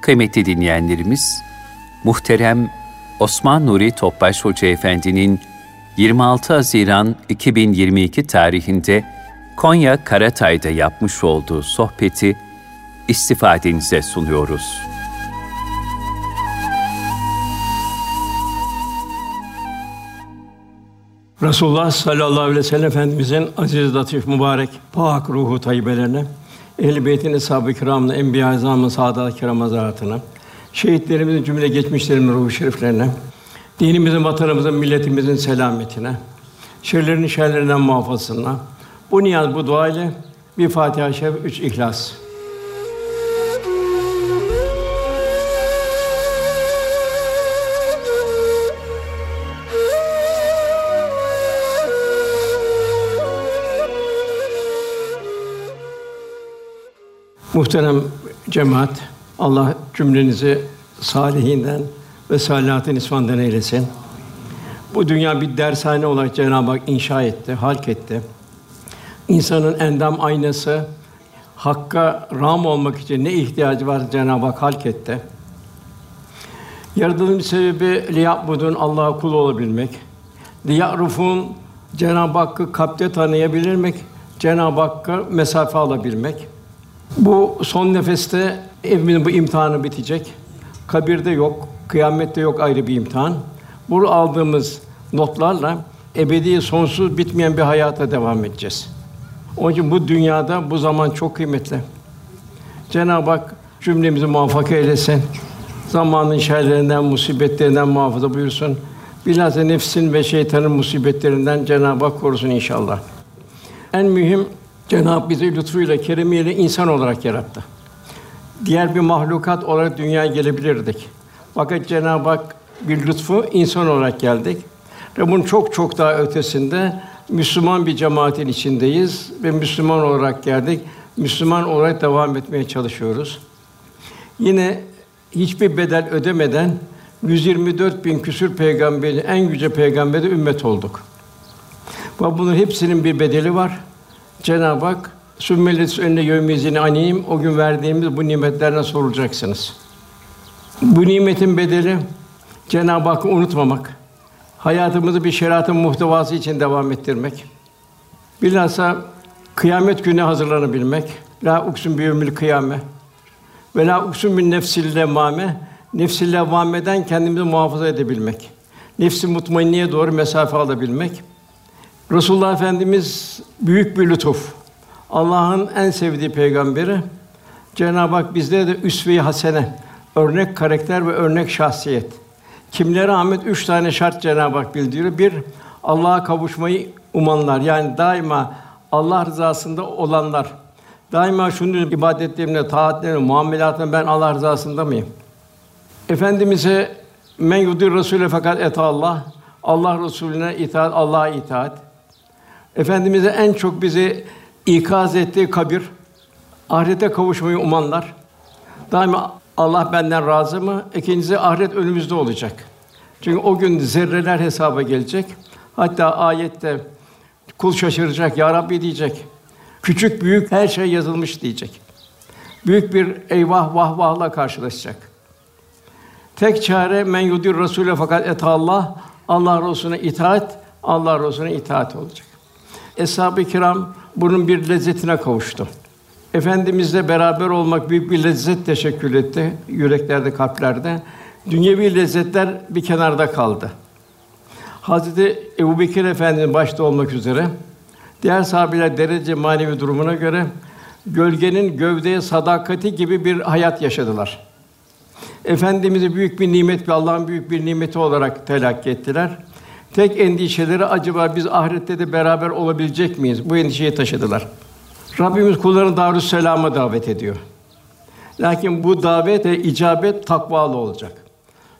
Kıymetli dinleyenlerimiz, muhterem Osman Nuri Topbaş Hoca Efendi'nin 26 Haziran 2022 tarihinde Konya Karatay'da yapmış olduğu sohbeti istifadenize sunuyoruz. Resulullah sallallahu aleyhi ve sellem Efendimizin aziz, latif, mübarek, pak ruhu tayyibelerine, ehl-i beytin, eshab-ı kiramına, enbiya-i azamın, saadat-ı kiram hazaratına, şehitlerimizin cümle geçmişlerimizin ruhu şeriflerine, dinimizin, vatanımızın, milletimizin selametine, şerlerin şerlerinden muhafazasına, bu niyaz, bu dua ile bir Fatiha-i Şerif, üç İhlas. Muhterem cemaat, Allah cümlenizi salihinden ve salihatın isfandan eylesin. Bu dünya bir dershane olarak Cenab-ı Hak inşa etti, halk etti. İnsanın endam aynası, Hakka ram olmak için ne ihtiyacı var Cenab-ı Hak halk etti. Yaratılış sebebi liyabudun Allah'a kul olabilmek. Liyarufun Cenab-ı Hakk'ı kalpte tanıyabilmek, Cenab-ı Hakk'a mesafe alabilmek. Bu son nefeste eminim bu imtihanı bitecek. Kabirde yok, kıyamette yok ayrı bir imtihan. Bu aldığımız notlarla ebedi sonsuz bitmeyen bir hayata devam edeceğiz. Onun için bu dünyada bu zaman çok kıymetli. Cenab-ı Hak cümlemizi muvaffak eylesin. Zamanın şerlerinden, musibetlerinden muhafaza buyursun. Bilhassa nefsin ve şeytanın musibetlerinden Cenab-ı Hak korusun inşallah. En mühim Cenab-ı bizi lütfuyla, keremiyle insan olarak yarattı. Diğer bir mahlukat olarak dünyaya gelebilirdik. Fakat Cenab-ı Hak bir lütfu insan olarak geldik. Ve bunun çok çok daha ötesinde Müslüman bir cemaatin içindeyiz ve Müslüman olarak geldik. Müslüman olarak devam etmeye çalışıyoruz. Yine hiçbir bedel ödemeden 124 bin küsür peygamberin en yüce peygamberi ümmet olduk. Ve bunun hepsinin bir bedeli var. Cenab-ı Hak sümmelet önüne yevmizini aniyim o gün verdiğimiz bu nimetlerden sorulacaksınız. Bu nimetin bedeli Cenab-ı Hakk'ı unutmamak, hayatımızı bir şeriatın muhtevası için devam ettirmek. Bilhassa kıyamet günü hazırlanabilmek. La uksun bi yevmil kıyame. Ve la uksun bin nefsil levvame. Nefsil levvameden kendimizi muhafaza edebilmek. Nefsi mutmainneye doğru mesafe alabilmek. Resulullah Efendimiz büyük bir lütuf. Allah'ın en sevdiği peygamberi. Cenab-ı Hak bizlere de üsve-i hasene, örnek karakter ve örnek şahsiyet. Kimlere Ahmet üç tane şart Cenab-ı Hak bildiriyor. Bir, Allah'a kavuşmayı umanlar. Yani daima Allah rızasında olanlar. Daima şunu ibadetlerimle, taatlerimle, muamelatımla ben Allah rızasında mıyım? Efendimize men yudir Resûle fakat et Allah. Allah Resulüne itaat, Allah'a itaat. Efendimize en çok bizi ikaz ettiği kabir, ahirete kavuşmayı umanlar. Daima Allah benden razı mı? İkincisi ahiret önümüzde olacak. Çünkü o gün zerreler hesaba gelecek. Hatta ayette kul şaşıracak, ya Rabbi diyecek. Küçük büyük her şey yazılmış diyecek. Büyük bir eyvah vah vahla karşılaşacak. Tek çare men yudir Rasûle fakat et Allah Allah Resulüne itaat, Allah Resulüne itaat olacak. Eshab-ı kiram bunun bir lezzetine kavuştu. Efendimizle beraber olmak büyük bir lezzet teşekkür etti yüreklerde, kalplerde. Dünyevi lezzetler bir kenarda kaldı. Hazreti Ebubekir Efendimiz başta olmak üzere diğer sahabeler derece manevi durumuna göre gölgenin gövdeye sadakati gibi bir hayat yaşadılar. Efendimiz'i büyük bir nimet, bir Allah'ın büyük bir nimeti olarak telakki ettiler. Tek endişeleri acaba biz ahirette de beraber olabilecek miyiz? Bu endişeyi taşıdılar. Rabbimiz kullarını Darüs Selam'a davet ediyor. Lakin bu davet ve icabet takvalı olacak.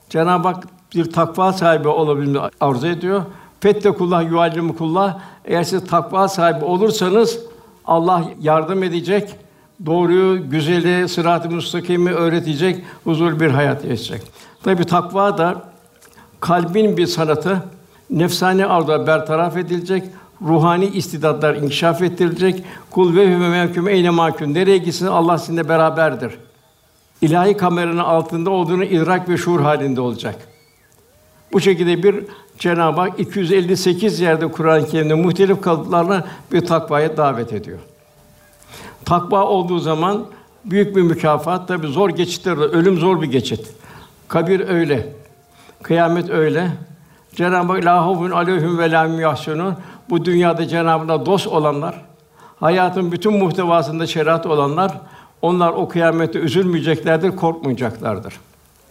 Cenab-ı Hak bir takva sahibi olabilmeyi arzu ediyor. Fettekullah yuallimukullah. Eğer siz takva sahibi olursanız Allah yardım edecek. Doğruyu, güzeli, sırat-ı müstakimi öğretecek, huzur bir hayat yaşayacak. Tabi takva da kalbin bir sanatı, nefsani arzular bertaraf edilecek, ruhani istidatlar inkişaf ettirilecek. Kul ve hüve mehkum eyne mahkum. Nereye gitsin Allah sizinle beraberdir. ilahi kameranın altında olduğunu idrak ve şuur halinde olacak. Bu şekilde bir Cenab-ı Hak 258 yerde Kur'an-ı Kerim'de muhtelif kalıplarla bir takvaya davet ediyor. Takva olduğu zaman büyük bir mükafat. Tabi zor geçitler, ölüm zor bir geçit. Kabir öyle. Kıyamet öyle. Cenab-ı Hak la havfun aleyhim ve yahsunun. Bu dünyada Cenab-ı dost olanlar, hayatın bütün muhtevasında şeriat olanlar, onlar o kıyamette üzülmeyeceklerdir, korkmayacaklardır.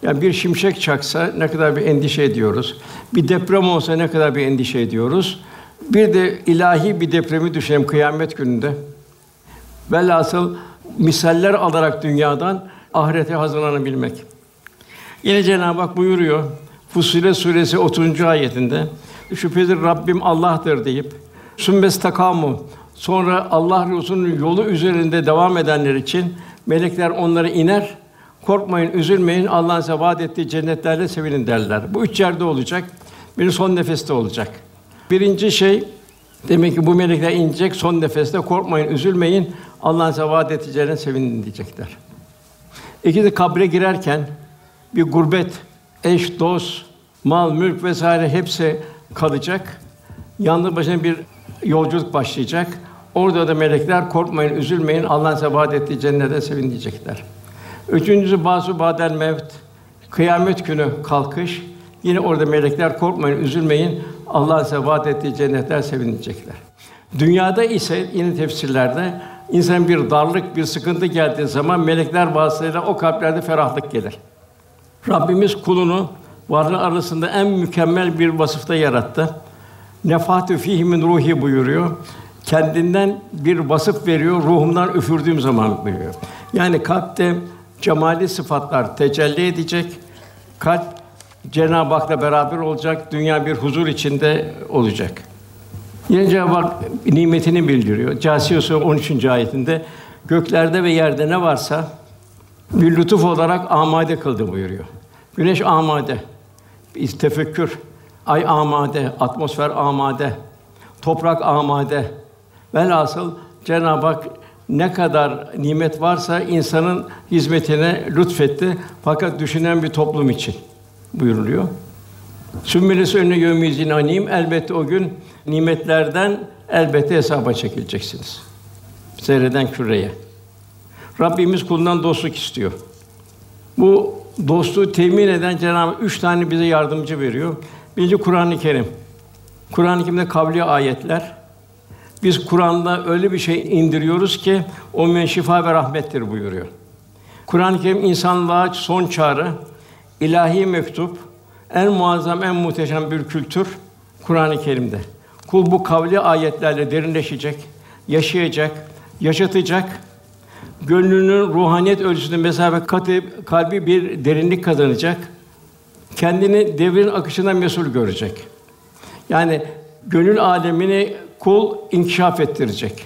Yani bir şimşek çaksa ne kadar bir endişe ediyoruz. Bir deprem olsa ne kadar bir endişe ediyoruz. Bir de ilahi bir depremi düşünelim kıyamet gününde. Velhasıl misaller alarak dünyadan ahirete hazırlanabilmek. Yine Cenab-ı Hak buyuruyor Fussilet suresi 30. ayetinde şüphesiz Rabbim Allah'tır deyip sümmes takamu sonra Allah Resulü'nün yolu üzerinde devam edenler için melekler onları iner korkmayın, üzülmeyin. Allah'ın size vaad ettiği cennetlerle sevinin derler. Bu üç yerde olacak. Bir son nefeste olacak. Birinci şey demek ki bu melekler inecek son nefeste korkmayın, üzülmeyin. Allah'ın size vaad ettiği cennet sevinin diyecekler. İkincisi kabre girerken bir gurbet, eş, dost, mal, mülk vesaire hepsi kalacak. Yalnız başına bir yolculuk başlayacak. Orada da melekler korkmayın, üzülmeyin. Allah'ın size vaad ettiği cennete sevin diyecekler. Üçüncüsü basu badel mevt. Kıyamet günü kalkış. Yine orada melekler korkmayın, üzülmeyin. Allah size vaat ettiği cennetler sevinecekler. Dünyada ise yine tefsirlerde insan bir darlık, bir sıkıntı geldiği zaman melekler vasıtasıyla o kalplerde ferahlık gelir. Rabbimiz kulunu varlığı arasında en mükemmel bir vasıfta yarattı. Nefatü fihi min ruhi buyuruyor. Kendinden bir vasıf veriyor, ruhumdan üfürdüğüm zaman buyuruyor. Yani kalpte cemali sıfatlar tecelli edecek. Kalp Cenab-ı Hak'la beraber olacak, dünya bir huzur içinde olacak. Yine Cenab-ı Hak nimetini bildiriyor. Câsiye Suresi 13. ayetinde göklerde ve yerde ne varsa bir lütuf olarak amade kıldı buyuruyor. Güneş amade, tefekkür, ay amade, atmosfer amade, toprak amade. Velhasıl Cenab-ı Hak ne kadar nimet varsa insanın hizmetine lütfetti. Fakat düşünen bir toplum için buyuruluyor. Sümmülesi önüne yevmizin anim elbette o gün nimetlerden elbette hesaba çekileceksiniz. Seyreden küreye. Rabbimiz kulundan dostluk istiyor. Bu dostluğu temin eden Cenab-ı üç tane bize yardımcı veriyor. Birinci Kur'an-ı Kerim. Kur'an-ı Kerim'de kavli ayetler, biz Kur'an'da öyle bir şey indiriyoruz ki o men şifa ve rahmettir buyuruyor. Kur'an-ı Kerim insanlığa son çağrı, ilahi mektup, en muazzam, en muhteşem bir kültür Kur'an-ı Kerim'de. Kul bu kavli ayetlerle derinleşecek, yaşayacak, yaşatacak. Gönlünün ruhaniyet ölçüsünde mesafe katı kalbi bir derinlik kazanacak. Kendini devrin akışından mesul görecek. Yani gönül alemini kul inkişaf ettirecek.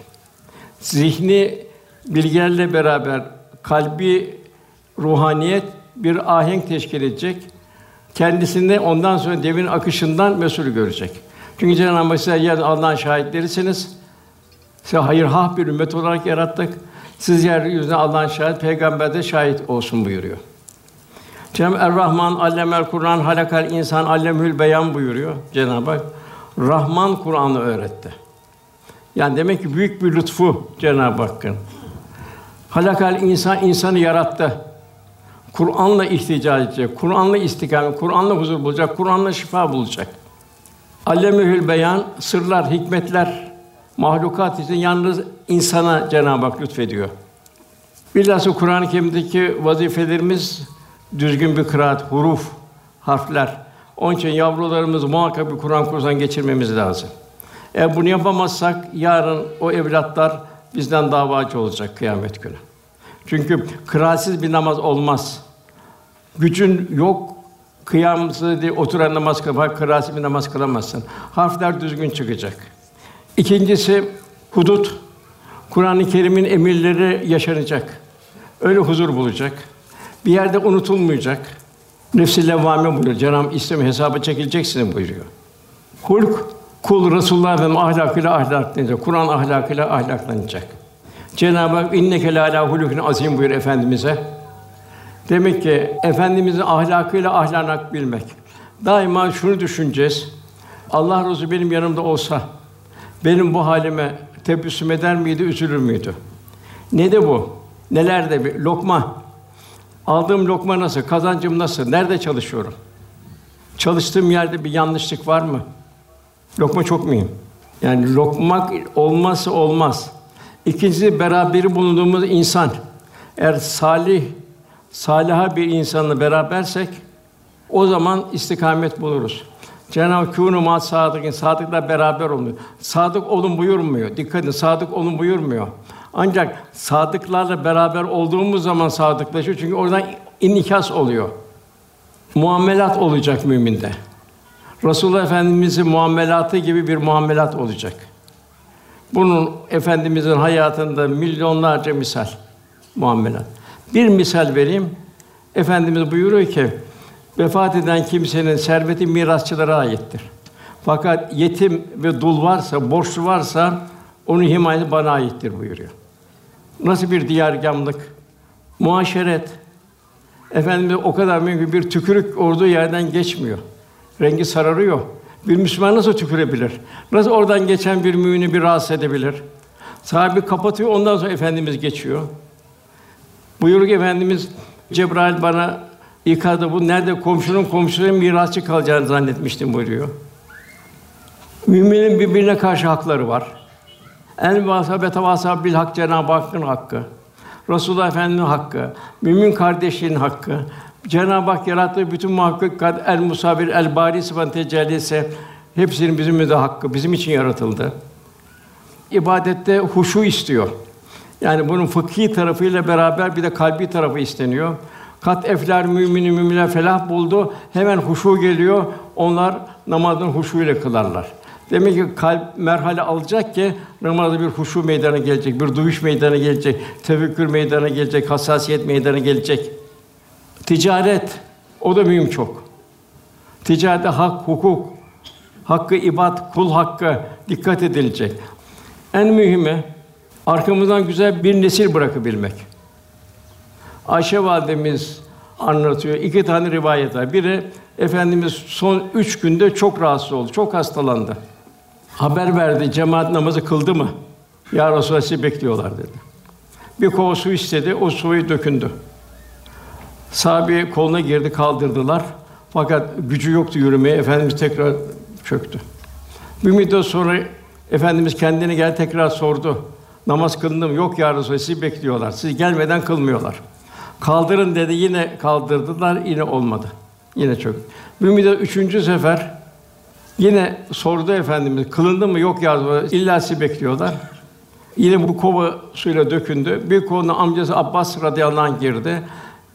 Zihni bilgilerle beraber kalbi ruhaniyet bir ahenk teşkil edecek. Kendisinde ondan sonra devin akışından mesul görecek. Çünkü Cenab-ı Hak size yer Allah'ın şahitlerisiniz. Size hayır hah bir ümmet olarak yarattık. Siz yeryüzüne Allah'ın şahit, peygamber de şahit olsun buyuruyor. Cenab-ı Er-Rahman allemel Kur'an halakal insan allemül beyan buyuruyor Cenab-ı Hak. Rahman Kur'an'ı öğretti. Yani demek ki büyük bir lütfu Cenab-ı Hakk'ın. Halakal insan insanı yarattı. Kur'an'la ihtica edecek, Kur'an'la istikamet, Kur'an'la huzur bulacak, Kur'an'la şifa bulacak. Allemühül beyan, sırlar, hikmetler, mahlukat için yalnız insana Cenab-ı Hak lütfediyor. Bilhassa Kur'an-ı Kerim'deki vazifelerimiz düzgün bir kıraat, huruf, harfler. Onun için yavrularımız muhakkak bir Kur'an kursuna geçirmemiz lazım. Eğer bunu yapamazsak yarın o evlatlar bizden davacı olacak kıyamet günü. Çünkü kıraatsiz bir namaz olmaz. Gücün yok, kıyamsız diye oturan namaz kılmak, kıraatsiz bir namaz kılamazsın. Harfler düzgün çıkacak. İkincisi hudut. Kur'an-ı Kerim'in emirleri yaşanacak. Öyle huzur bulacak. Bir yerde unutulmayacak. Nefs-i levvame buyuruyor. Cenab-ı İslam hesaba çekileceksin buyuruyor. Hulk Kul Resulullah Efendimiz ahlakıyla ahlaklanacak. Kur'an ahlakıyla ahlaklanacak. Cenab-ı Hak inneke la ala hulukun azim buyur efendimize. Demek ki efendimizin ahlakıyla ahlanak bilmek. Daima şunu düşüneceğiz. Allah Resulü benim yanımda olsa benim bu halime tebessüm eder miydi, üzülür müydü? Ne de bu? Neler de bir lokma. Aldığım lokma nasıl? Kazancım nasıl? Nerede çalışıyorum? Çalıştığım yerde bir yanlışlık var mı? Lokma çok mühim. Yani lokmak olmazsa olmaz. İkincisi beraberi bulunduğumuz insan. Eğer salih, saliha bir insanla berabersek o zaman istikamet buluruz. Cenab-ı Kûnu ma sadıkın sadıkla beraber olmuyor. Sadık olun buyurmuyor. Dikkat edin, sadık olun buyurmuyor. Ancak sadıklarla beraber olduğumuz zaman sadıklaşıyor. Çünkü oradan inikas oluyor. Muamelat olacak müminde. Resulullah Efendimizin muamelatı gibi bir muamelat olacak. Bunun efendimizin hayatında milyonlarca misal muamelat. Bir misal vereyim. Efendimiz buyuruyor ki vefat eden kimsenin serveti mirasçılara aittir. Fakat yetim ve dul varsa, borçlu varsa onun himayesi bana aittir buyuruyor. Nasıl bir diyargamlık, muaşeret. Efendimiz o kadar mümkün bir tükürük olduğu yerden geçmiyor. Rengi sararıyor. Bir Müslüman nasıl tükürebilir? Nasıl oradan geçen bir mümini bir rahatsız edebilir? Sahibi kapatıyor, ondan sonra Efendimiz geçiyor. Buyuruyor ki Efendimiz Cebrail bana yıkadı bu nerede komşunun komşunun mirasçı kalacağını zannetmiştim buyuruyor. Müminin birbirine karşı hakları var. En vasabe tevasa bil hak Cenab-ı Hakk'ın hakkı. Resulullah Efendimiz'in hakkı, mümin kardeşliğin hakkı, Cenab-ı Hak yarattığı bütün mahlukat el musabir el bari sıfat tecellisi hepsinin bizim de hakkı, bizim için yaratıldı. İbadette huşu istiyor. Yani bunun fıkhi tarafıyla beraber bir de kalbi tarafı isteniyor. Kat efler mümini müminler felah buldu. Hemen huşu geliyor. Onlar namazın huşu ile kılarlar. Demek ki kalp merhale alacak ki namazda bir huşu meydana gelecek, bir duyuş meydana gelecek, tefekkür meydana gelecek, hassasiyet meydana gelecek. Ticaret o da mühim çok. Ticarette hak, hukuk, hakkı ibad, kul hakkı dikkat edilecek. En mühimi arkamızdan güzel bir nesil bırakabilmek. Ayşe validemiz anlatıyor. İki tane rivayet var. Biri Efendimiz son üç günde çok rahatsız oldu, çok hastalandı. Haber verdi, cemaat namazı kıldı mı? Ya Resulallah sizi bekliyorlar dedi. Bir kova su istedi, o suyu dökündü. Sahabe koluna girdi, kaldırdılar. Fakat gücü yoktu yürümeye. Efendimiz tekrar çöktü. Bir müddet sonra Efendimiz kendine gel tekrar sordu. Namaz kılındı mı? Yok ya Resulallah, sizi bekliyorlar. Siz gelmeden kılmıyorlar. Kaldırın dedi, yine kaldırdılar, yine olmadı. Yine. Bir müddet üçüncü sefer yine sordu Efendimiz, kılındı mı? Yok ya Resulallah, illa bekliyorlar. Yine bu kova suyla dökündü. Bir konu amcası Abbas radıyallahu anh girdi.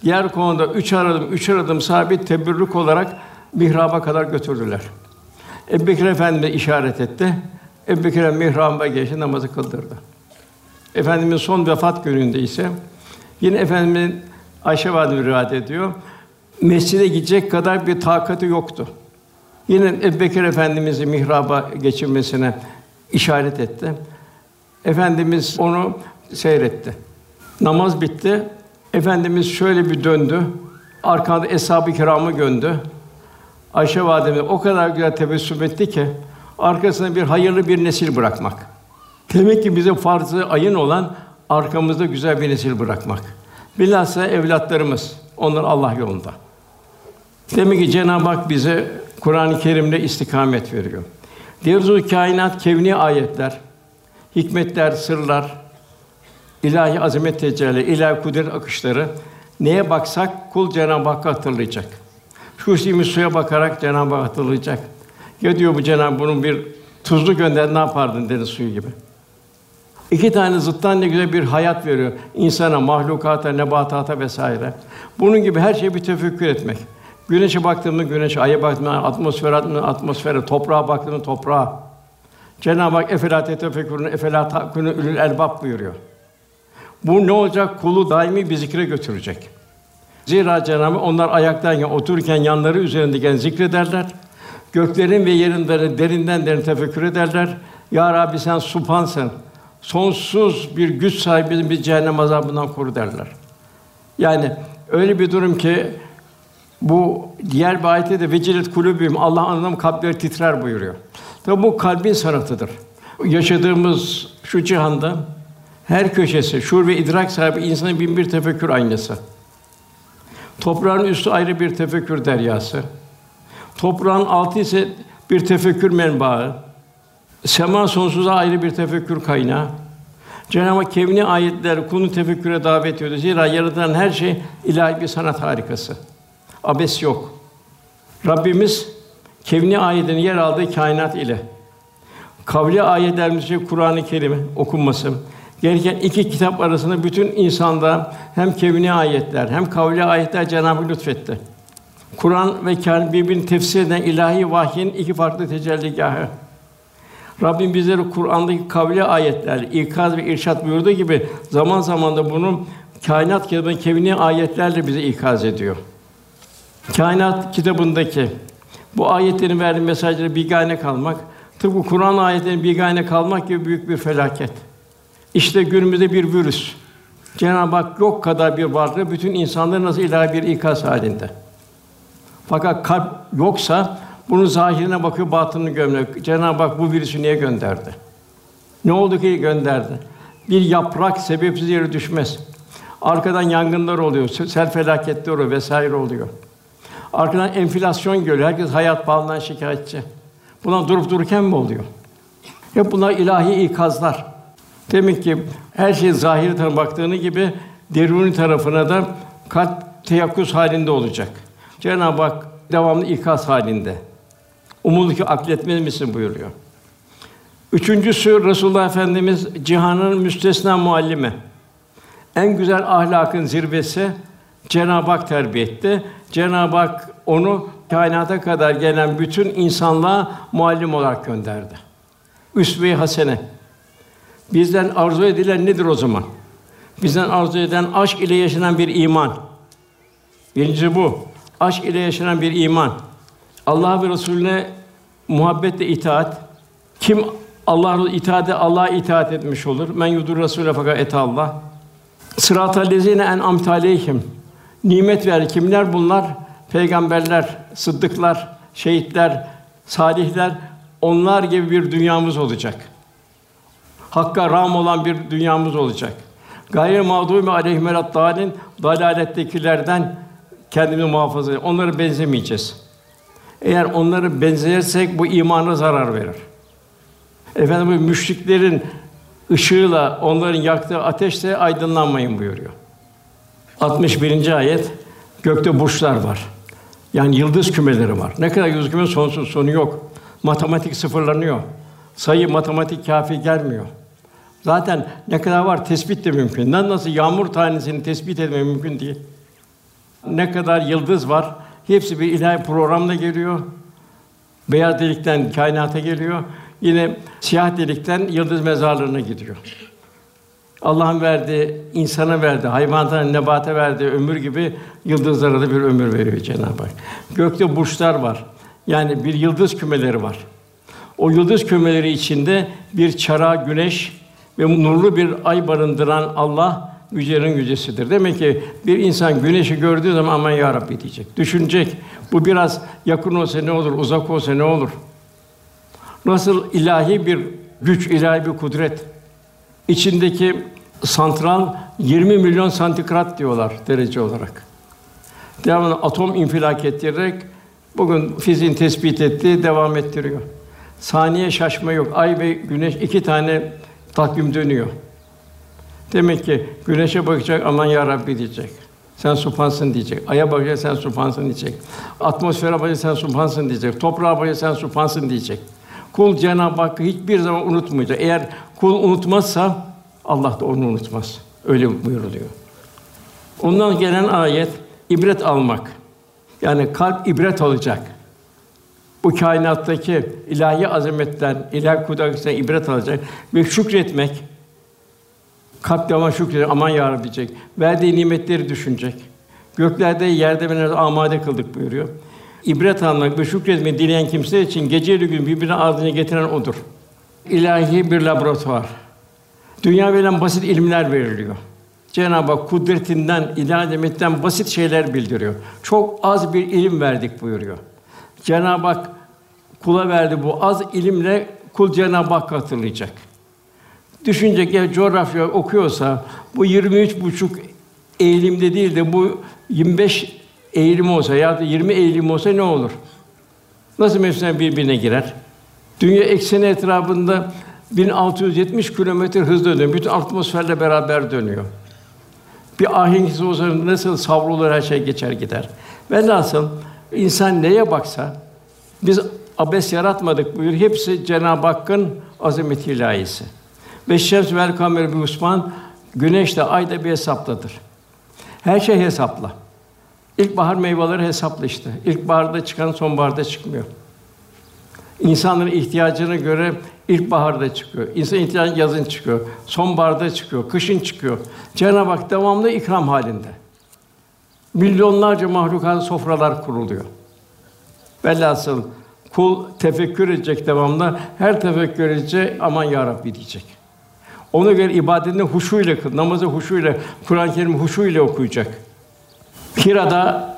Diğer konuda üç aradım, üç aradım sahibi teberrük olarak mihraba kadar götürdüler. Ebu Bekir Efendimiz işaret etti. Ebu Bekir mihraba geçti, namazı kıldırdı. Efendimiz son vefat gününde ise yine Efendimizin Ayşe validemiz rivayet ediyor. Mescide gidecek kadar bir takati yoktu. Yine Ebu Bekir Efendimiz'i mihraba geçirmesine işaret etti. Efendimiz onu seyretti. Namaz bitti. Efendimiz şöyle bir döndü. Arkada eshab-ı kiramı göndü. Ayşe validemiz o kadar güzel tebessüm etti ki arkasına bir hayırlı bir nesil bırakmak. Demek ki bize farzı ayın olan arkamızda güzel bir nesil bırakmak. Bilhassa evlatlarımız onlar Allah yolunda. Demek ki Cenab-ı Hak bize Kur'an-ı Kerim'de istikamet veriyor. Devzu kainat kevni ayetler, hikmetler, sırlar, ilahi azamet tecelli, ilahi kudret akışları neye baksak kul Cenab-ı Hakk'ı hatırlayacak. Şu simi suya bakarak Cenab-ı Hak hatırlayacak. Ya diyor bu Cenab-ı bunun bir tuzlu gönder ne yapardın deniz suyu gibi. İki tane zıttan ne güzel bir hayat veriyor insana, mahlukata, nebatata vesaire. Bunun gibi her şeyi bir tefekkür etmek. Güneşe baktığımda güneşe, aya baktığımda atmosfer, atmosfere, toprağa baktığımda toprağa. Cenab-ı Hak efela tefekkürün efela takunu ülül elbab buyuruyor. Bu ne olacak? Kulu daimi bir zikre götürecek. Zira Cenab-ı Hak onlar ayaktayken, otururken yanları üzerindeyken zikrederler. Göklerin ve yerin derinden derin tefekkür ederler. Ya Rabbi sen supansın. Sonsuz bir güç sahibi bir cehennem azabından koru derler. Yani Öyle bir durum ki bu diğer bir ayette de vecilet kulübüm Allah anlam kalpleri titrer buyuruyor. Tabi bu kalbin sanatıdır. Yaşadığımız şu cihanda her köşesi şuur ve idrak sahibi insanın bin bir tefekkür aynası. Toprağın üstü ayrı bir tefekkür deryası. Toprağın altı ise bir tefekkür menbaı. Sema sonsuza ayrı bir tefekkür kaynağı. Cenab-ı kevni ayetler kunu tefekküre davet ediyor. Zira yaratılan her şey ilahi bir sanat harikası. Abes yok. Rabbimiz kevni ayetinin yer aldığı kainat ile kavli ayetlerimizce Kur'an-ı Kerim okunması, gereken iki kitap arasında bütün insanda hem kevni ayetler hem kavli ayetler Cenab-ı lütfetti. Kur'an ve kâr birbirini tefsir eden ilahi vahyin iki farklı tecelligahı. Rabbim bizleri Kur'an'daki kavli ayetler, ikaz ve irşat buyurduğu gibi zaman zaman da bunu kainat kitabının kevni ayetlerle bize ikaz ediyor. Kainat kitabındaki bu ayetlerin verdiği mesajları bigane kalmak, tıpkı Kur'an ayetlerinin bigane kalmak gibi büyük bir felaket. İşte günümüzde bir virüs. Cenab-ı Hak yok kadar bir varlığı bütün insanların nasıl ilahi bir ikaz halinde. Fakat kalp yoksa bunu zahirine bakıyor, batınını gömüyor. Cenab-ı Hak bu virüsü niye gönderdi? Ne oldu ki gönderdi? Bir yaprak sebepsiz yere düşmez. Arkadan yangınlar oluyor, sel felaketler oluyor vesaire oluyor. Arkadan enflasyon geliyor. Herkes hayat pahalılığından şikayetçi. Buna durup dururken mi oluyor? Hep bunlar ilahi ikazlar. Demek ki her şey zahiri tarafına baktığını gibi deruni tarafına da kalp teyakkuz halinde olacak. Cenab-ı Hak devamlı ikaz halinde. Umulur ki akletmez misin buyuruyor. Üçüncüsü Resulullah Efendimiz cihanın müstesna muallimi. En güzel ahlakın zirvesi Cenab-ı Hak terbiye etti. Cenab-ı Hak onu kainata kadar gelen bütün insanlığa muallim olarak gönderdi. Üsve-i hasene. Bizden arzu edilen nedir o zaman? Bizden arzu eden aşk ile yaşanan bir iman. Birincisi bu. Aşk ile yaşanan bir iman. Allah ve Resulüne muhabbetle itaat. Kim Allah'a itaate Allah'a itaat etmiş olur. Men yudur Resulü fakat et Allah. Sıratal lezine en amtaleyhim. Nimet ver kimler bunlar? Peygamberler, sıddıklar, şehitler, salihler onlar gibi bir dünyamız olacak. Hakka ram olan bir dünyamız olacak. Gayri mağdubi aleyhimelat dalin dalalettekilerden kendimizi muhafaza edeceğiz. Onlara benzemeyeceğiz. Eğer onları benzersek bu imana zarar verir. Efendim bu müşriklerin ışığıyla onların yaktığı ateşle aydınlanmayın buyuruyor. 61. ayet gökte burçlar var. Yani yıldız kümeleri var. Ne kadar yıldız kümeleri sonsuz sonu yok. Matematik sıfırlanıyor. Sayı matematik kafi gelmiyor. Zaten ne kadar var tespit de mümkün. Nasıl yağmur tanesini tespit etmek mümkün değil. Ne kadar yıldız var, hepsi bir ilahi programla geliyor. Beyaz delikten kainata geliyor. Yine siyah delikten yıldız mezarlığına gidiyor. Allah'ın verdiği, insana verdiği, hayvanlara, nebata verdiği ömür gibi yıldızlara da bir ömür veriyor Cenab-ı Hak. Gökte burçlar var. Yani bir yıldız kümeleri var. O yıldız kümeleri içinde bir çara güneş ve nurlu bir ay barındıran Allah yücenin yücesidir. Demek ki bir insan güneşi gördüğü zaman aman ya Rabbi diyecek. Düşünecek. Bu biraz yakın olsa ne olur, uzak olsa ne olur? Nasıl ilahi bir güç, ilahi bir kudret. İçindeki santral 20 milyon santigrat diyorlar derece olarak. Devamlı atom infilak ettirerek bugün fiziğin tespit ettiği devam ettiriyor. Saniye şaşma yok. Ay ve güneş iki tane takvim dönüyor. Demek ki güneşe bakacak aman ya Rabbi diyecek. Sen supansın diyecek. Aya bakacak sen supansın diyecek. Atmosfere bakacak sen supansın diyecek. Toprağa bakacak sen supansın diyecek. Kul Cenab-ı Hakk'ı hiçbir zaman unutmayacak. Eğer kul unutmazsa Allah da onu unutmaz. Öyle buyuruluyor. Ondan gelen ayet ibret almak. Yani kalp ibret alacak. Bu kainattaki ilahi azametten, ilahi kudretten ibret alacak ve şükretmek. Devam şükredecek, aman ya Rabbi diyecek. Verdiği nimetleri düşünecek. Göklerde, yerde beni amade kıldık buyuruyor. İbret almak ve şükretmeyi dileyen kimse için gece ile gün birbirine ardına getiren odur. İlahi bir laboratuvar. Dünya verilen basit ilimler veriliyor. Cenab-ı Hak kudretinden, ilahiyetten basit şeyler bildiriyor. Çok az bir ilim verdik buyuruyor. Cenab-ı Hak kula verdi bu az ilimle kul Cenab-ı Hak hatırlayacak. Düşünecek ya coğrafya okuyorsa bu 23 buçuk eğilimde değil de bu 25 eğilim olsa ya da 20 eğilim olsa ne olur? Nasıl mevsimler birbirine girer? Dünya ekseni etrafında 1670 kilometre hızla dönüyor. Bütün atmosferle beraber dönüyor. Bir ahengisi olsa nasıl savrulur her şey geçer gider. Velhasıl insan neye baksa biz abes yaratmadık buyur. Hepsi Cenab-ı Hakk'ın azamet ilahisi. Ve şems vel kamer bi Osman güneş de ay da bir hesapladır. Her şey hesapla. İlkbahar meyveleri hesaplı işte. İlkbaharda çıkan sonbaharda çıkmıyor. İnsanların ihtiyacına göre ilkbaharda çıkıyor. İnsan ihtiyacı yazın çıkıyor. Sonbaharda çıkıyor. Kışın çıkıyor. Cenab-ı Hak devamlı ikram halinde. Milyonlarca mahlukat sofralar kuruluyor. Velhasıl kul tefekkür edecek devamlı. Her tefekkür edecek aman ya Rabbi diyecek. Ona göre ibadetini huşuyla kıl, namazı huşuyla, Kur'an-ı Kerim huşuyla okuyacak. Hira'da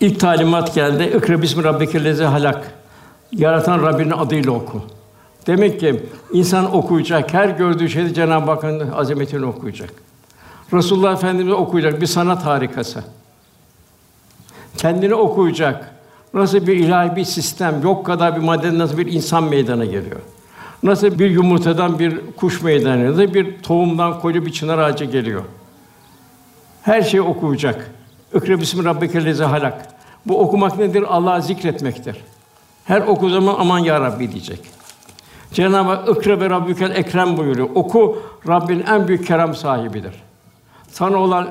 ilk talimat geldi. İkra bismi rabbikellezi halak. Yaratan Rabbinin adıyla oku. Demek ki insan okuyacak, her gördüğü şeyde Cenab-ı Hakk'ın azametini okuyacak. Resulullah Efendimiz okuyacak bir sanat harikası. Kendini okuyacak. Nasıl bir ilahi bir sistem, yok kadar bir madde nasıl bir insan meydana geliyor. Nasıl bir yumurtadan bir kuş meydana geliyor, bir tohumdan koca bir çınar ağacı geliyor. Her şeyi okuyacak. İkra bismi rabbikellezi halak. Bu okumak nedir? Allah'ı zikretmektir. Her oku zaman aman ya Rabbi diyecek. Cenab-ı Hak ikra ve rabbükel ekrem buyuruyor. Oku Rabbin en büyük kerem sahibidir. Sana olan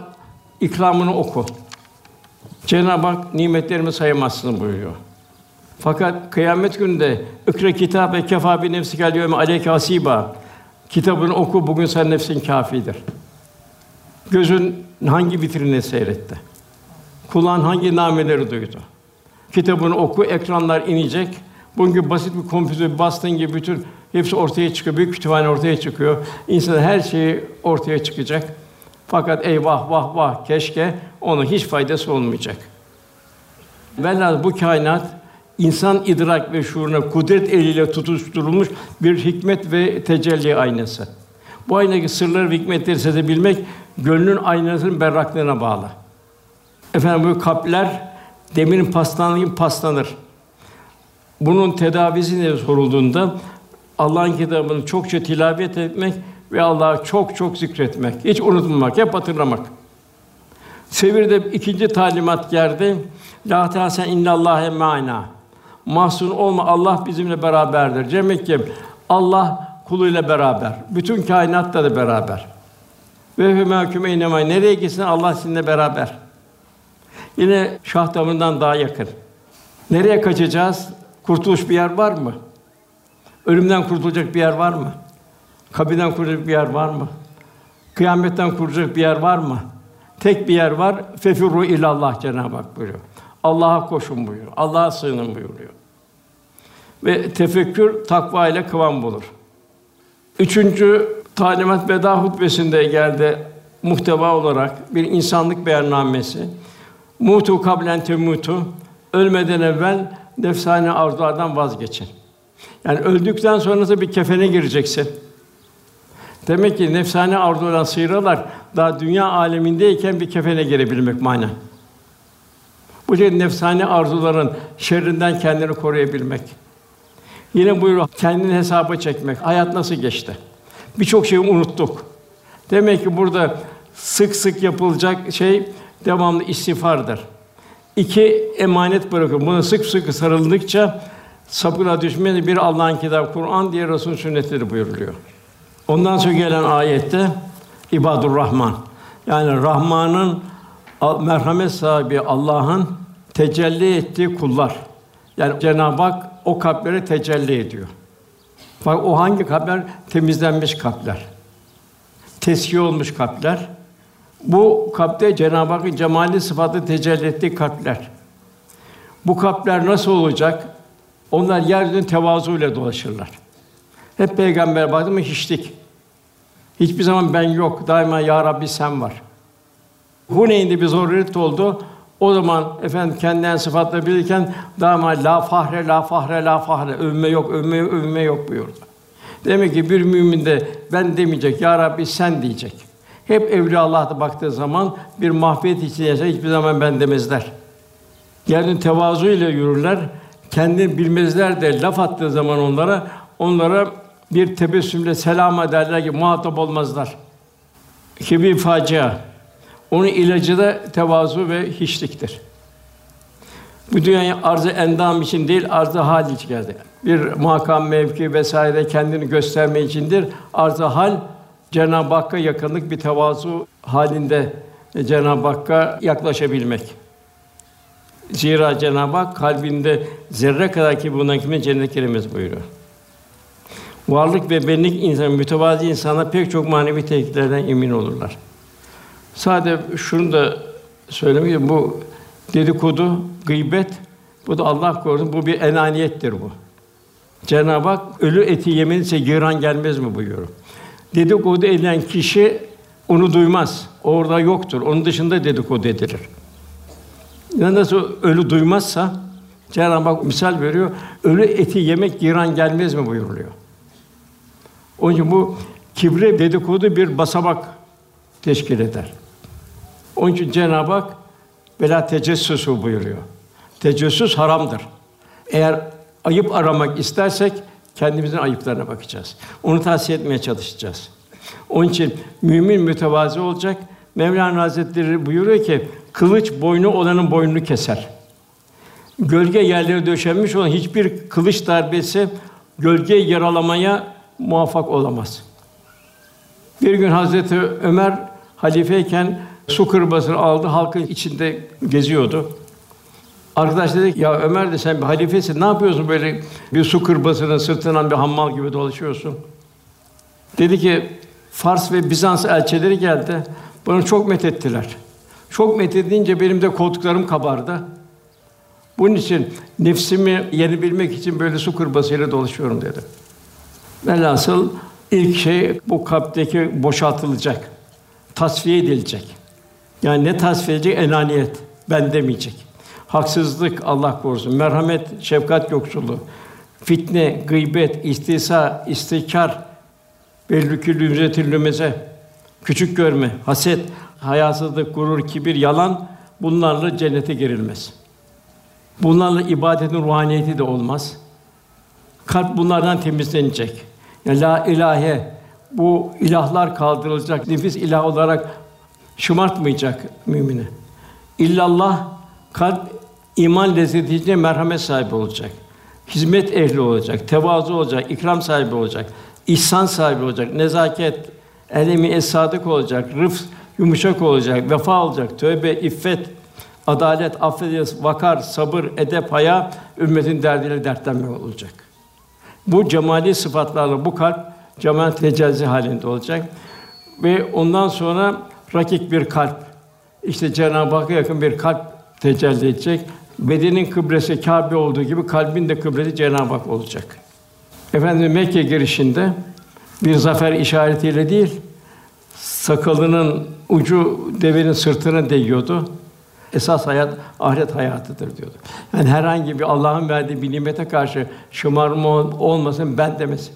ikramını oku. Cenab-ı Hak nimetlerimi sayamazsın buyuruyor. Fakat kıyamet gününde ikra kitabe kefa bi nefsi gel yevme aleyke hasiba. Kitabını oku bugün sen nefsin kafidir. Gözün hangi vitrini seyretti? Kulağın hangi nameleri duydu? Kitabını oku, ekranlar inecek. Bugün basit bir kompütür bastığın gibi bütün hepsi ortaya çıkıyor. Büyük kütüphane ortaya çıkıyor. İnsan her şeyi ortaya çıkacak. Fakat eyvah vah vah keşke onun hiç faydası olmayacak. Velhâsıl bu kainat insan idrak ve şuuruna kudret eliyle tutuşturulmuş bir hikmet ve tecelli aynası. Bu aynadaki sırları ve hikmetleri sezebilmek gönlün aynasının berraklığına bağlı. Efendim bu kalpler demirin paslandığı gibi paslanır. Bunun tedavisi ne sorulduğunda Allah'ın kitabını çokça tilavet etmek ve Allah'ı çok çok zikretmek, hiç unutmamak, hep hatırlamak. Sevirde ikinci talimat geldi. La tahsen innallâhe ma'ana. Mahzun olma Allah bizimle beraberdir. Demek ki Allah kuluyla beraber. Bütün kainatta da beraber. Ve hümâküme inemay. Nereye gitsin Allah sizinle beraber. Yine şah damından daha yakın. Nereye kaçacağız? Kurtuluş bir yer var mı? Ölümden kurtulacak bir yer var mı? Kabirden kurtulacak bir yer var mı? Kıyametten kurtulacak bir yer var mı? Tek bir yer var. Fefirru ilallah Cenab-ı Hak buyuruyor. Allah'a koşun buyuruyor. Allah'a sığının buyuruyor. Ve tefekkür takva ile kıvam bulur. Üçüncü talimat veda hutbesinde geldi muhteva olarak bir insanlık beyannamesi. Mutu kablen temutu ölmeden evvel nefsane arzulardan vazgeçin. Yani öldükten sonra nasıl bir kefene gireceksin? Demek ki nefsane arzulardan sıyrılar daha dünya alemindeyken bir kefene girebilmek mana. Bu şey nefsane arzuların şerrinden kendini koruyabilmek. Yine buyuruyor kendini hesaba çekmek. Hayat nasıl geçti? Birçok şeyi unuttuk. Demek ki burada sık sık yapılacak şey devamlı istiğfardır. İki emanet bırakın. Buna sık sık sarıldıkça sapına düşmeyen bir Allah'ın kitabı Kur'an diye Resul sünnetleri buyuruluyor. Ondan sonra gelen ayette ibadur Rahman. Yani Rahman'ın merhamet sahibi Allah'ın tecelli ettiği kullar. Yani Cenab-ı Hak o kalplere tecelli ediyor. Bak o hangi kalpler? Temizlenmiş kalpler. Teskiye olmuş kalpler. Bu kalpte Cenab-ı Hakk'ın cemali sıfatı tecelli ettiği kalpler. Bu kalpler nasıl olacak? Onlar yeryüzünde tevazuyla dolaşırlar. Hep peygamber baktı mı hiçlik. Hiçbir zaman ben yok. Daima ya Rabbi sen var. Huneyn'de bir zorunluluk oldu. O zaman efendim kendinden sıfatla bilirken daima la fahre la fahre la fahre övünme yok övünme yok övünme yok buyurdu. Demek ki bir mümin de ben demeyecek ya Rabbi sen diyecek. Hep evliya Allah'a baktığı zaman bir mahfiyet içinde yaşar, hiçbir zaman ben demezler. Yani tevazu ile yürürler. Kendini bilmezler de laf attığı zaman onlara onlara bir tebessümle selam ederler ki muhatap olmazlar. Ki bir facia. Onun ilacı da tevazu ve hiçliktir. Bu dünyaya arzı endam için değil, arzı hal için geldi. Bir makam, mevki vesaire kendini gösterme içindir. Arzı hal Cenab-ı Hakk'a yakınlık bir tevazu halinde Cenab-ı Hakk'a yaklaşabilmek. Zira Cenab-ı Hak kalbinde zerre kadar ki bundan kimin cennet giremez buyuruyor. Varlık ve benlik insan, mütevazi insana pek çok manevi tehditlerden emin olurlar. Sadece şunu da söylemek bu dedikodu, gıybet, bu da Allah korusun bu bir enaniyettir bu. Cenab-ı Hak ölü eti yemense yıran gelmez mi buyuruyor. Dedikodu eden kişi onu duymaz. Orada yoktur. Onun dışında dedikodu edilir. Nasıl ölü duymazsa Cenab-ı Hak misal veriyor. Ölü eti yemek yıran gelmez mi buyuruluyor. Onun için bu kibre dedikodu bir basamak teşkil eder. Onun için Cenab-ı Hak bela tecessüsü buyuruyor. Tecessüs haramdır. Eğer ayıp aramak istersek kendimizin ayıplarına bakacağız. Onu tavsiye etmeye çalışacağız. Onun için mümin mütevazi olacak. Mevlana Hazretleri buyuruyor ki kılıç boynu olanın boynunu keser. Gölge yerlere döşenmiş olan hiçbir kılıç darbesi gölgeyi yaralamaya muvaffak olamaz. Bir gün Hazreti Ömer halifeyken su kırbasını aldı, halkın içinde geziyordu. Arkadaş dedi ya Ömer de sen bir halifesin, ne yapıyorsun böyle bir su kırbasını sırtından bir hammal gibi dolaşıyorsun? Dedi ki, Fars ve Bizans elçileri geldi, bana çok methettiler. Çok methedince benim de koltuklarım kabardı. Bunun için nefsimi yenebilmek için böyle su kırbasıyla dolaşıyorum dedi. Velhasıl ilk şey bu kalpteki boşaltılacak, tasfiye edilecek. Yani ne tasfiye edecek? Enaniyet, ben demeyecek. Haksızlık Allah korusun, merhamet, şefkat yoksulluğu, fitne, gıybet, istihza, istikar, bellükü lümzete, küçük görme, haset, hayasızlık, gurur, kibir, yalan bunlarla cennete girilmez. Bunlarla ibadetin ruhaniyeti de olmaz. Kalp bunlardan temizlenecek. Yani la ilahe bu ilahlar kaldırılacak. Nefis ilah olarak şımartmayacak mümini. İllallah kalp iman lezzeti içinde merhamet sahibi olacak. Hizmet ehli olacak, tevazu olacak, ikram sahibi olacak, ihsan sahibi olacak, nezaket, elemi es-sadık olacak, rıfk yumuşak olacak, vefa olacak, tövbe, iffet, adalet, affediyoruz, vakar, sabır, edep, haya, ümmetin derdiyle dertlenme olacak. Bu cemali sıfatlarla bu kalp cemal tecelli halinde olacak ve ondan sonra rakik bir kalp, işte Cenab-ı Hakk'a yakın bir kalp tecelli edecek. Bedenin kıblesi Kâbe olduğu gibi kalbin de kıblesi Cenab-ı Hak olacak. Efendim Mekke girişinde bir zafer işaretiyle değil, sakalının ucu devenin sırtına değiyordu. Esas hayat ahiret hayatıdır diyordu. Yani herhangi bir Allah'ın verdiği bir nimete karşı şımarma olmasın ben demesin.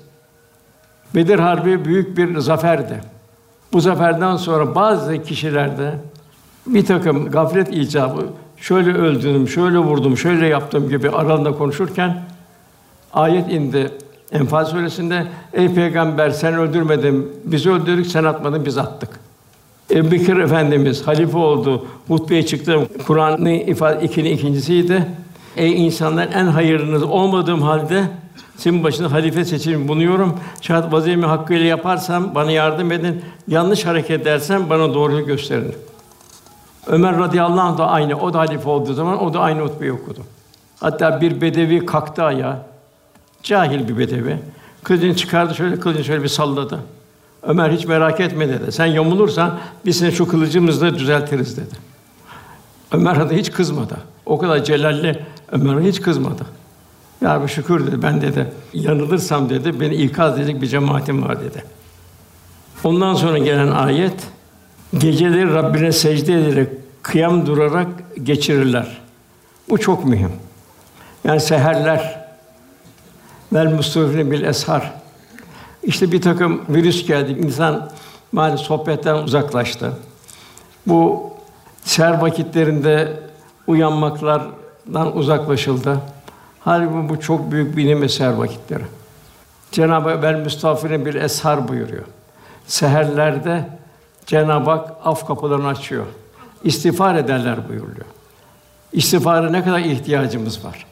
Bedir Harbi büyük bir zaferdi. Bu zaferden sonra bazı kişilerde bir takım gaflet icabı şöyle öldürdüm, şöyle vurdum, şöyle yaptım gibi aralarında konuşurken ayet indi. Enfal suresinde ey peygamber sen öldürmedin, biz öldürdük, sen atmadın, biz attık. Ebu Bekir Efendimiz halife oldu, hutbeye çıktı. Kur'an'ın ifade ikinin ikincisiydi. Ey insanlar en hayırlınız olmadığım halde sizin başına halife seçilmiş bulunuyorum. Şayet vazifemi hakkıyla yaparsam bana yardım edin. Yanlış hareket edersem bana doğruyu gösterin. Ömer radıyallahu anh da aynı. O da halife olduğu zaman o da aynı hutbeyi okudu. Hatta bir bedevi kalktı ayağa. Cahil bir bedevi. Kılıcını çıkardı şöyle, kılıcını şöyle bir salladı. Ömer hiç merak etme dedi. Sen yamulursan biz seni şu kılıcımızla düzeltiriz dedi. Ömer hiç kızmadı. O kadar celalli Ömer hiç kızmadı. Ya bu şükür dedi. Ben dedi yanılırsam dedi beni ikaz edecek bir cemaatim var dedi. Ondan sonra gelen ayet Geceleri Rabbine secde ederek, kıyam durarak geçirirler. Bu çok mühim. Yani seherler, vel mustafine bil eshar. İşte bir takım virüs geldi. İnsan maalesef sohbetten uzaklaştı. Bu seher vakitlerinde uyanmaklardan uzaklaşıldı. Halbuki bu çok büyük bir nimet seher vakitleri. Cenab-ı Hak vel müstafine bir eshar buyuruyor. Seherlerde Cenab-ı Hak af kapılarını açıyor. İstiğfar ederler buyuruyor. İstiğfara ne kadar ihtiyacımız var.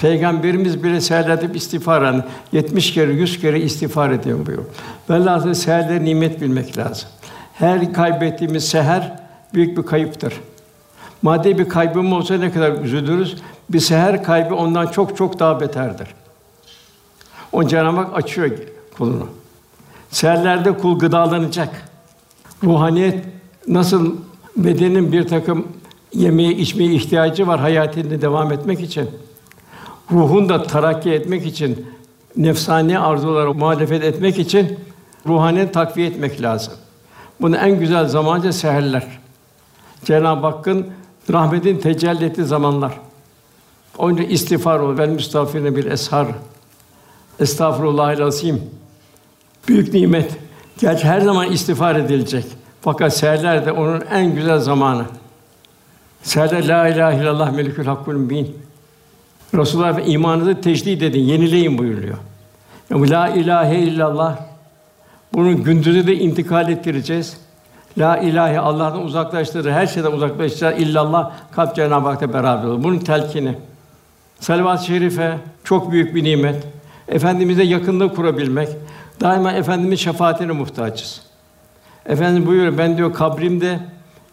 Peygamberimiz bile seherlerde istiğfaren 70 kere, 100 kere istiğfar ediyor buyuruyor. Velhâsıl seherlerde nimet bilmek lazım. Her kaybettiğimiz seher büyük bir kayıptır. Maddi bir kaybım olsa ne kadar üzülürüz. Bir seher kaybı ondan çok çok daha beterdir. O Cenab-ı Hak açıyor kulunu. Seherlerde kul gıdalanacak. Ruhaniyet nasıl bedenin bir takım yemeği içmeye ihtiyacı var hayatında devam etmek için. Ruhun da terakki etmek için, nefsani arzulara muhalefet etmek için ruhaniyet takviye etmek lazım. Bunun en güzel zamanca seherler. Cenab-ı Hakk'ın rahmetin tecelli ettiği zamanlar. Onun için istiğfar ol. Ben müstafirine bir eshar. Estağfurullahal azim. Büyük nimet. Gerçi her zaman istiğfar edilecek. Fakat seherler de onun en güzel zamanı. Seherler la ilahe illallah melikül hakkul mübin. Resulullah imanınızı tecdid edin, yenileyin buyuruyor. Yani la ilahe illallah bunun gündüzü de intikal ettireceğiz. La ilahe Allah'tan uzaklaştırır, her şeyden uzaklaştırır. İllallah kalp Cenab-ı Hak'ta beraber olur. Bunun telkini. Salavat-ı şerife çok büyük bir nimet. Efendimize yakınlık kurabilmek. Daima efendimiz şefaatine muhtaçız. Efendim buyuruyor ben diyor kabrimde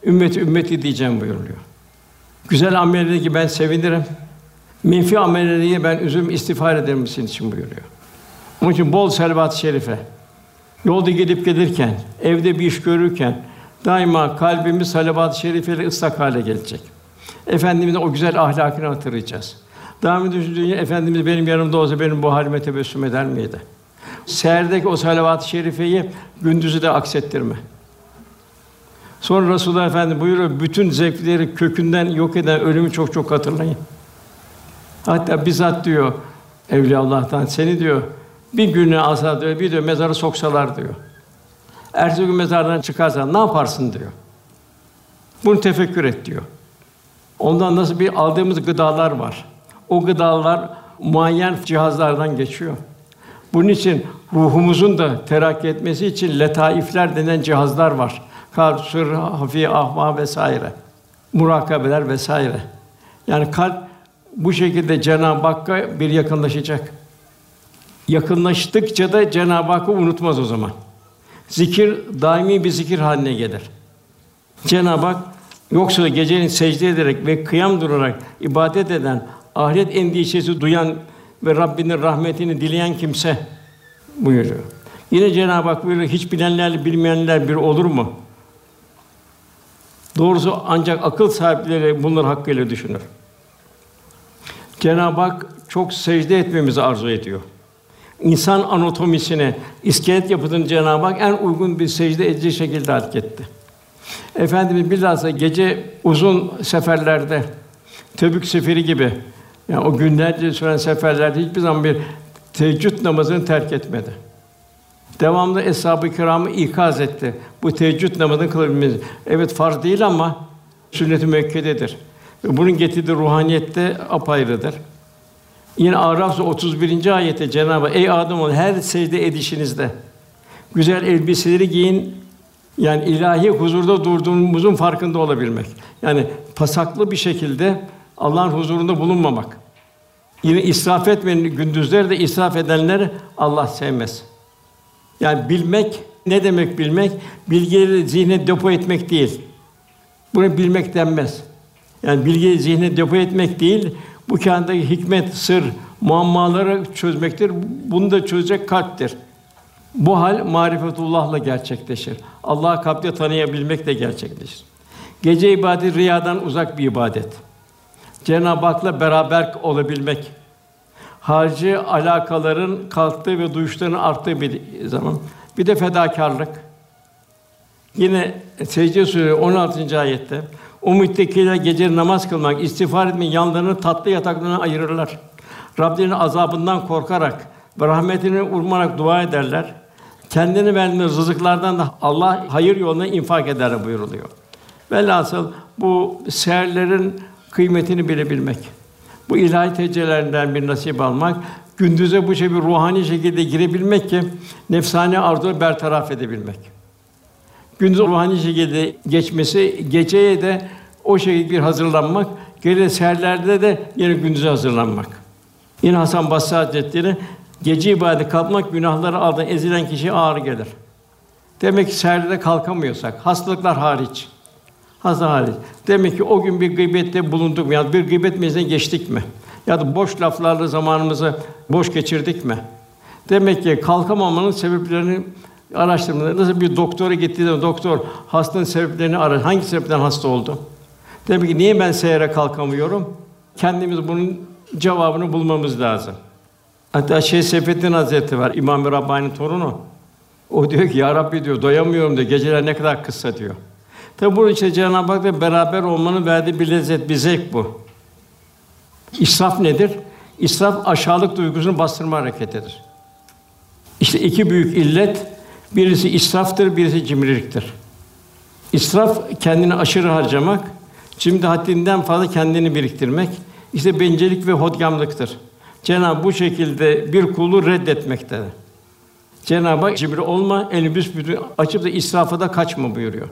ümmeti ümmeti diyeceğim buyuruyor. Güzel amelleri ben sevinirim. Menfi amelleri ben üzüm istiğfar ederim senin için buyuruyor. Onun için bol selvat-ı şerife. Yolda gidip gelirken, evde bir iş görürken daima kalbimiz salavat-ı şerifeyle ıslak hale gelecek. Efendimizin o güzel ahlakını hatırlayacağız. Daimi düşündüğünde Efendimiz benim yanımda olsa benim bu halime tebessüm eder miydi? Seherdeki o salavat-ı şerifeyi gündüzü de aksettirme. Sonra Resulullah Efendimiz buyuruyor, bütün zevkleri kökünden yok eden ölümü çok çok hatırlayın. Hatta bizzat diyor Evliya Allah'tan seni diyor bir günü alsa diyor, bir diyor mezara soksalar diyor. Ertesi gün mezardan çıkarsan ne yaparsın diyor. Bunu tefekkür et diyor. Ondan nasıl bir aldığımız gıdalar var. O gıdalar muayyen cihazlardan geçiyor. Bunun için ruhumuzun da terakki etmesi için letaifler denen cihazlar var. Kalp, sır, hafi, ahva vesaire. Murakabeler vesaire. Yani kalp bu şekilde Cenab-ı Hakk'a bir yakınlaşacak. Yakınlaştıkça da Cenab-ı Hakk'ı unutmaz o zaman. Zikir daimi bir zikir haline gelir. Cenab-ı Hak yoksa gecenin secde ederek ve kıyam durarak ibadet eden, ahiret endişesi duyan ve Rabbinin rahmetini dileyen kimse buyuruyor. Yine Cenab-ı Hak buyuruyor, hiç bilenlerle bilmeyenler bir olur mu? Doğrusu ancak akıl sahipleri bunlar hakkıyla düşünür. Cenab-ı Hak çok secde etmemizi arzu ediyor. İnsan anatomisine, iskelet yapısını Cenab-ı Hak en uygun bir secde edici şekilde halk etti. Efendimiz bilhassa gece uzun seferlerde, Tebük seferi gibi, yani o günlerce süren seferlerde hiçbir zaman bir teheccüd namazını terk etmedi. Devamlı eshab-ı kiramı ikaz etti. Bu teheccüd namazını kılabilmeniz. Evet farz değil ama sünnet-i müekkededir. Bunun getirdiği ruhaniyette apayrıdır. Yine Araf 31. ayette Cenabı Ey Adem her secde edişinizde güzel elbiseleri giyin. Yani ilahi huzurda durduğumuzun farkında olabilmek. Yani pasaklı bir şekilde Allah'ın huzurunda bulunmamak. Yine israf etmeyin gündüzleri de israf edenleri Allah sevmez. Yani bilmek ne demek bilmek? Bilgileri zihne depo etmek değil. Bunu bilmek denmez. Yani bilgiyi zihne depo etmek değil, bu kainattaki hikmet, sır, muammaları çözmektir. Bunu da çözecek kalptir. Bu hal marifetullah'la gerçekleşir. Allah'ı kalpte tanıyabilmek de gerçekleşir. Gece ibadet riyadan uzak bir ibadet. Cenab-ı Hak'la beraber olabilmek. Harici alakaların kalktığı ve duyuşların arttığı bir zaman. Bir de fedakarlık. Yine Secde Suresi 16. ayette o müttakiler gece namaz kılmak, istiğfar etmeyi yanlarını tatlı yataklarına ayırırlar. Rablerinin azabından korkarak ve rahmetini ummarak dua ederler. Kendini verdiğiniz rızıklardan da Allah hayır yoluna infak eder buyuruluyor. Velhasıl bu seherlerin kıymetini bilebilmek, bu ilahi tecellilerinden bir nasip almak, gündüze bu şey bir ruhani şekilde girebilmek ki nefsani arzuları bertaraf edebilmek. Gündüz ruhani şekilde geçmesi, geceye de o şekilde bir hazırlanmak, gece seherlerde de yine gündüze hazırlanmak. Yine Hasan Basri Hazretleri gece ibadet kalkmak günahları altında ezilen kişi ağır gelir. Demek ki seherde kalkamıyorsak, hastalıklar hariç. Hariç. Demek ki o gün bir gıybette bulunduk mu ya bir gıybet meclisine geçtik mi? Ya da boş laflarla zamanımızı boş geçirdik mi? Demek ki kalkamamanın sebeplerini araştırmalar. Nasıl bir doktora gittiği zaman doktor hastanın sebeplerini arar. Hangi sebepten hasta oldu? Demek ki niye ben seyre kalkamıyorum? Kendimiz bunun cevabını bulmamız lazım. Hatta Şeyh Seyfettin Hazretleri var, İmam-ı Rabbani'nin torunu. O diyor ki, Ya Rabbi diyor, doyamıyorum diyor, geceler ne kadar kısa diyor. Tabi burada işte Cenab-ı Hak'la beraber olmanın verdiği bir lezzet, bir zevk bu. İsraf nedir? İsraf aşağılık duygusunu bastırma hareketidir. İşte iki büyük illet, birisi israftır, birisi cimriliktir. İsraf kendini aşırı harcamak, cimri haddinden fazla kendini biriktirmek, işte bencillik ve hodgamlıktır. Cenab-ı bu şekilde bir kulu reddetmektedir. Cenab-ı Hak cimri olma, elini büsbütün açıp da israfa da kaçma buyuruyor.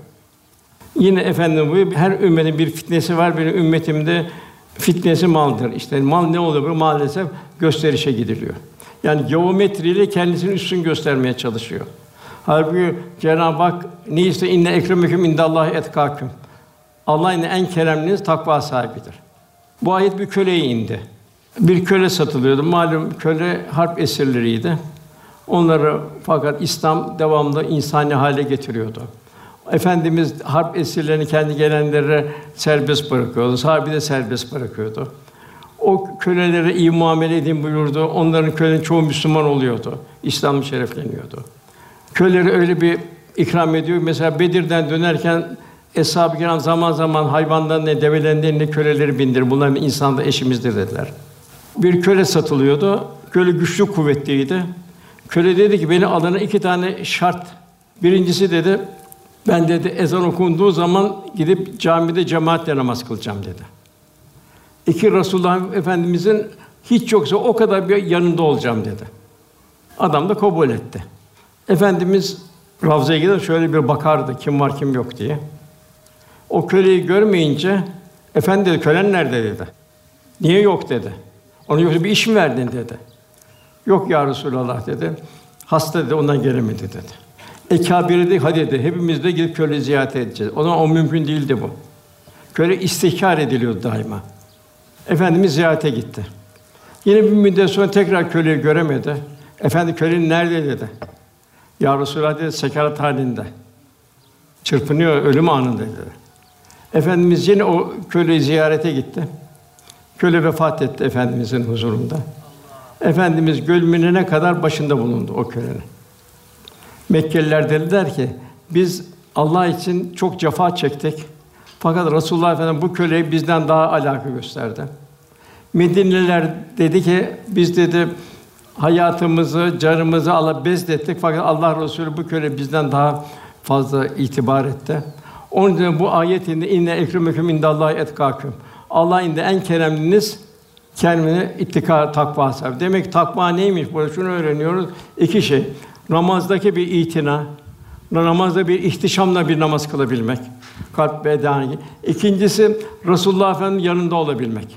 Yine efendim bu her ümmetin bir fitnesi var. Benim ümmetimde fitnesi maldır. İşte mal ne oluyor? Maalesef gösterişe gidiliyor. Yani geometriyle kendisini üstün göstermeye çalışıyor. Halbuki Cenab-ı Hak ne ise inne ekremeküm indallahi etkâküm. Allah'ın en keremliniz takva sahibidir. Bu ayet bir köleye indi. Bir köle satılıyordu. Malum köle harp esirleriydi. Onları fakat İslam devamlı insani hale getiriyordu. Efendimiz harp esirlerini kendi gelenlere serbest bırakıyordu. Sahabi de serbest bırakıyordu. O kölelere iyi muamele edin buyurdu. Onların kölenin çoğu Müslüman oluyordu. İslam şerefleniyordu. Köleleri öyle bir ikram ediyor. Mesela Bedir'den dönerken Eshab-ı Kiram zaman zaman hayvanların ne develerin eline köleleri bindir. Bunlar insanda eşimizdir dediler. Bir köle satılıyordu. Köle güçlü kuvvetliydi. Köle dedi ki beni alana iki tane şart. Birincisi dedi ben dedi ezan okunduğu zaman gidip camide cemaatle namaz kılacağım dedi. İki Resulullah Efendimizin hiç yoksa o kadar bir yanında olacağım dedi. Adam da kabul etti. Efendimiz Ravza'ya gider şöyle bir bakardı kim var kim yok diye. O köleyi görmeyince efendi dedi kölen nerede dedi. Niye yok dedi. Ona yoksa bir iş mi verdin dedi. Yok ya Resulallah dedi. Hasta dedi ondan gelemedi dedi. Ekabiri de hadi dedi. Hepimiz de gidip köle ziyaret edeceğiz. O zaman o mümkün değildi bu. Köle istihkar ediliyordu daima. Efendimiz ziyarete gitti. Yine bir müddet sonra tekrar köleyi göremedi. Efendi kölenin nerede dedi. Ya Resulallah dedi sekarat halinde. Çırpınıyor ölüm anında dedi. Efendimiz yine o köleyi ziyarete gitti. Köle vefat etti efendimizin huzurunda. Efendimiz gölmünene kadar başında bulundu o kölenin. Mekkeliler dediler ki biz Allah için çok cefa çektik. Fakat Resulullah Efendimiz bu köleyi bizden daha alaka gösterdi. Medineliler dedi ki biz dedi hayatımızı, canımızı Allah bezlettik fakat Allah Resulü bu köle bizden daha fazla itibar etti. Onun için bu ayetinde inne ekremeküm indallahi etkâküm. Allah inde en keremliniz kendine ittika takva sahibi. Demek takva neymiş? Burada şunu öğreniyoruz. İki şey. Namazdaki bir itina, namazda bir ihtişamla bir namaz kılabilmek. Kalp beden. İkincisi Resulullah Efendimiz yanında olabilmek.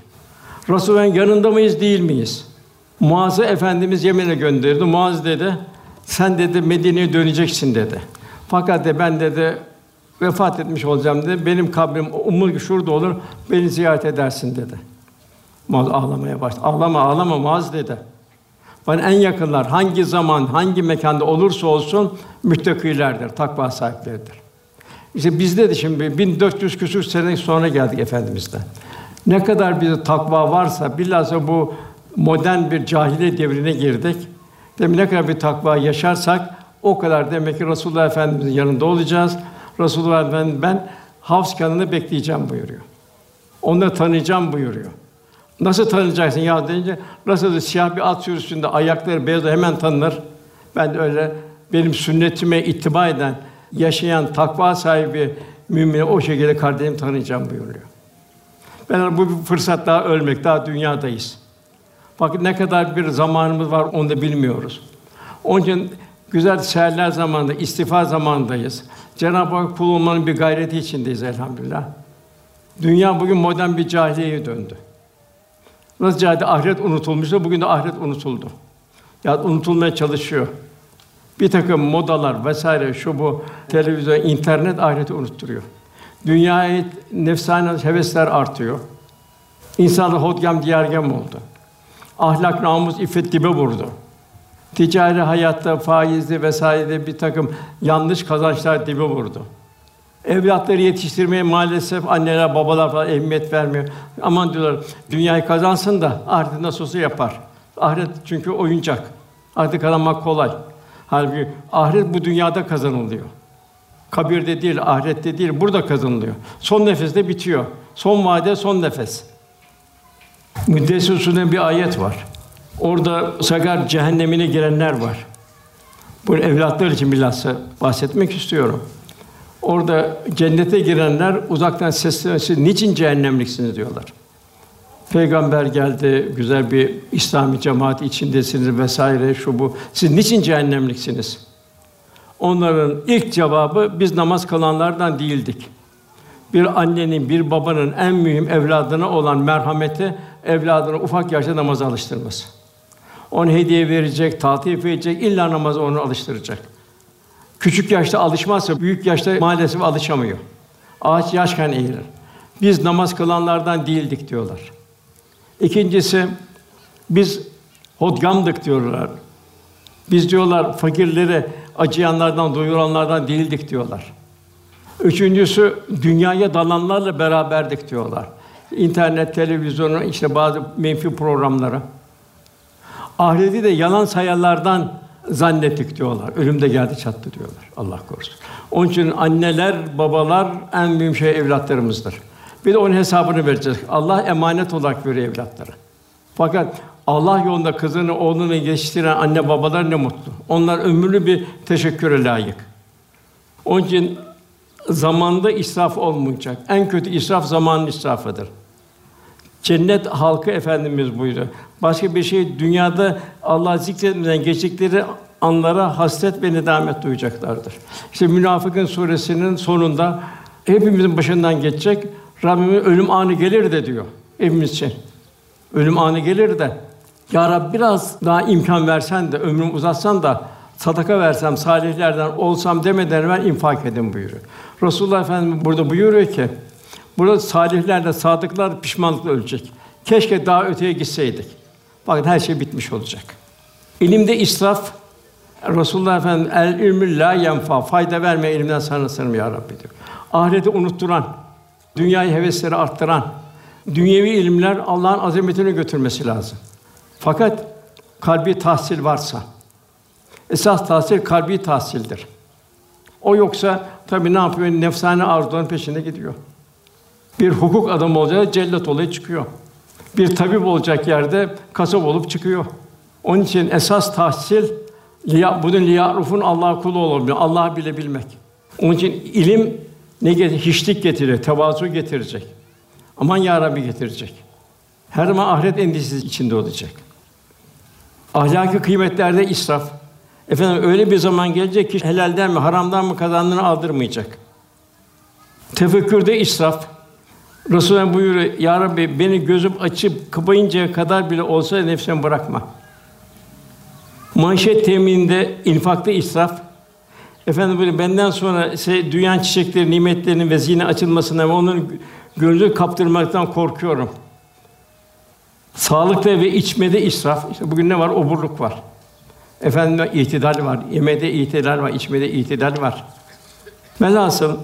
Resulullah'ın yanında mıyız, değil miyiz? Muaz'ı Efendimiz Yemen'e gönderdi. Muaz dedi, sen dedi Medine'ye döneceksin dedi. Fakat de ben dedi vefat etmiş olacağım dedi. Benim kabrim umur şurada olur. Beni ziyaret edersin dedi. Muaz ağlamaya başladı. Ağlama, ağlama Muaz dedi. Bana en yakınlar hangi zaman, hangi mekanda olursa olsun müttakilerdir, takva sahipleridir. İşte bizde de şimdi 1400 küsur sene sonra geldik efendimizden. Ne kadar bir takva varsa bilhassa bu modern bir cahiliye devrine girdik. Demek ne kadar bir takva yaşarsak o kadar demek ki Resulullah Efendimizin yanında olacağız. Resulullah Efendimiz ben Havs kanını bekleyeceğim buyuruyor. Onları tanıyacağım buyuruyor. Nasıl tanıyacaksın ya deyince nasıl da siyah bir at sürüsünde ayakları beyaz hemen tanınır. Ben de öyle benim sünnetime ittiba eden, yaşayan takva sahibi mümini o şekilde kardeşim tanıyacağım buyuruyor. Ben bu bir fırsat daha ölmek, daha dünyadayız. Bakın ne kadar bir zamanımız var onu da bilmiyoruz. Onun için güzel seherler zamanında, istifa zamandayız. Cenab-ı Hak kul olmanın bir gayreti içindeyiz elhamdülillah. Dünya bugün modern bir cahiliyeye döndü. Nasıl cahilde ahiret unutulmuşsa bugün de ahiret unutuldu. Ya unutulmaya çalışıyor. Bir takım modalar vesaire şu bu televizyon, internet ahireti unutturuyor. Dünyaya nefsane hevesler artıyor. İnsanlar hodgam diyargem oldu. Ahlak, namus, iffet dibe vurdu. Ticari hayatta faizli vesaire bir takım yanlış kazançlar dibe vurdu. Evlatları yetiştirmeye maalesef anneler, babalar falan ehemmiyet vermiyor. Aman diyorlar, dünyayı kazansın da ahiret nasıl olsa yapar. Ahiret çünkü oyuncak. Ahiret kazanmak kolay. Halbuki ahiret bu dünyada kazanılıyor. Kabirde değil, ahirette değil, burada kazanılıyor. Son nefeste bitiyor. Son vade, son nefes. Müddessir bir ayet var. Orada sagar cehennemine girenler var. Bu evlatlar için bilhassa bahsetmek istiyorum. Orada cennete girenler uzaktan seslenmesi niçin cehennemliksiniz diyorlar. Peygamber geldi, güzel bir İslami cemaat içindesiniz vesaire şu bu. Siz niçin cehennemliksiniz? Onların ilk cevabı biz namaz kılanlardan değildik. Bir annenin, bir babanın en mühim evladına olan merhameti evladını ufak yaşta namaza alıştırması. Onu hediye verecek, tatil edecek, illa namaza onu alıştıracak. Küçük yaşta alışmazsa büyük yaşta maalesef alışamıyor. Ağaç yaşken eğilir. Biz namaz kılanlardan değildik diyorlar. İkincisi biz hodgamdık diyorlar. Biz diyorlar fakirleri acıyanlardan, doyuranlardan değildik diyorlar. Üçüncüsü dünyaya dalanlarla beraberdik diyorlar. İnternet, televizyonu, işte bazı menfi programları. Ahireti de yalan sayanlardan zannettik diyorlar. Ölüm de geldi çattı diyorlar. Allah korusun. Onun için anneler, babalar en mühim şey evlatlarımızdır. Bir de onun hesabını vereceğiz. Allah emanet olarak veriyor evlatları. Fakat Allah yolunda kızını, oğlunu yetiştiren anne babalar ne mutlu. Onlar ömürlü bir teşekküre layık. Onun için zamanda israf olmayacak. En kötü israf zamanın israfıdır. Cennet halkı efendimiz buydu. Başka bir şey dünyada Allah zikretmeden geçtikleri anlara hasret ve nedamet duyacaklardır. İşte Münafıkın suresinin sonunda hepimizin başından geçecek Rabbimin ölüm anı gelir de diyor hepimiz için. Ölüm anı gelir de ya Rabbi biraz daha imkan versen de ömrümü uzatsan da sadaka versem, salihlerden olsam demeden evvel infak edin buyuruyor. Resulullah Efendimiz burada buyuruyor ki burada salihlerle, sadıklar pişmanlıkla ölecek. Keşke daha öteye gitseydik. Bakın her şey bitmiş olacak. İlimde israf Resulullah Efendimiz el ilmü la yenfa fayda verme ilimden sana sığınırım ya Rabbi diyor. Ahireti unutturan, dünyayı hevesleri arttıran, dünyevi ilimler Allah'ın azametine götürmesi lazım. Fakat kalbi tahsil varsa, esas tahsil kalbi tahsildir. O yoksa tabii ne yapıyor? Nefsane arzuların peşinde gidiyor. Bir hukuk adamı olacak cellat olayı çıkıyor. Bir tabip olacak yerde kasap olup çıkıyor. Onun için esas tahsil liya bunun liyarufun Allah kulu olabilir. Allah bile bilmek. Onun için ilim ne getirir? Hiçlik getirir, tevazu getirecek. Aman ya Rabbi getirecek. Her zaman ahiret endişesi içinde olacak. Ahlaki kıymetlerde israf. Efendim öyle bir zaman gelecek ki helalden mi, haramdan mı kazandığını aldırmayacak. Tefekkürde israf. Resulullah buyuruyor, Ya Rabbi beni gözüm açıp kapayıncaya kadar bile olsa nefsimi bırakma. Manşet temininde infakta israf. Efendim böyle benden sonra şey, dünyanın çiçekleri, nimetlerinin ve zine açılmasına ve onun gönlü kaptırmaktan korkuyorum. Sağlıkta ve içmede israf. İşte bugün ne var? Oburluk var. Efendim itidal var. Yemede itidal var, içmede itidal var. Velhasıl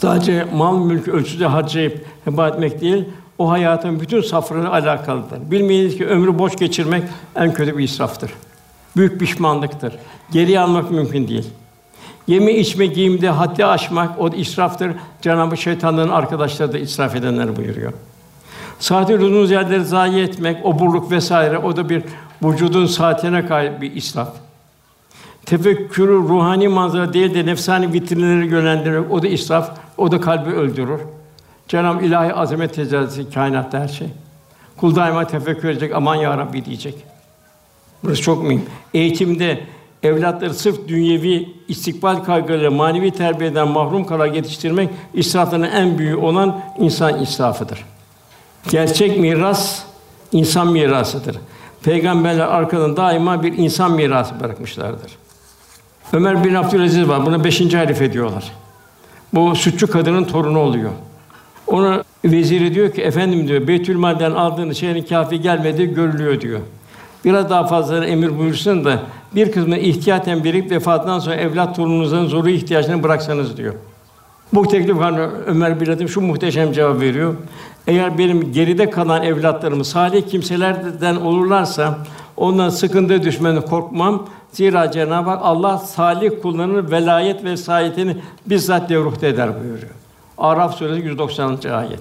sadece mal mülk ölçüde harcayıp heba etmek değil, o hayatın bütün safrını alakalıdır. Bilmeyiniz ki ömrü boş geçirmek en kötü bir israftır. Büyük pişmanlıktır. Geriye almak mümkün değil. Yeme içme giyimde haddi aşmak o israftır. Cenab-ı Şeytanların arkadaşları da israf edenler buyuruyor. Saati uzun yerleri zayi etmek, oburluk vesaire o da bir vücudun saatine kayıp bir israf. Tefekkürü ruhani manzara değil de nefsani vitrinleri yönlendirmek o da israf, o da kalbi öldürür. Cenab-ı ilahi azamet tecellisi kainatta her şey. Kul daima tefekkür edecek, aman ya Rabbi diyecek. Burası çok mühim. Eğitimde evlatları sırf dünyevi istikbal kaygılarıyla manevi terbiyeden mahrum kalarak yetiştirmek israfların en büyüğü olan insan israfıdır. Gerçek miras insan mirasıdır. Peygamberler arkadan daima bir insan mirası bırakmışlardır. Ömer bin Abdülaziz var. Buna beşinci halife diyorlar. Bu sütçü kadının torunu oluyor. Ona veziri diyor ki efendim diyor Beytülmal'den aldığınız şeyin kafi gelmedi görülüyor diyor. Biraz daha fazla emir buyursun da bir kısmını ihtiyaten birikip vefatından sonra evlat torununuzun zoru ihtiyaçlarını bıraksanız diyor. Bu teklif hani Ömer bin Adım şu muhteşem cevap veriyor. Eğer benim geride kalan evlatlarım salih kimselerden olurlarsa ondan sıkıntı düşmeni korkmam. Zira Cenab-ı Hak Allah salih kullarının velayet ve sayetini bizzat devruhte eder buyuruyor. Araf suresi 190. ayet.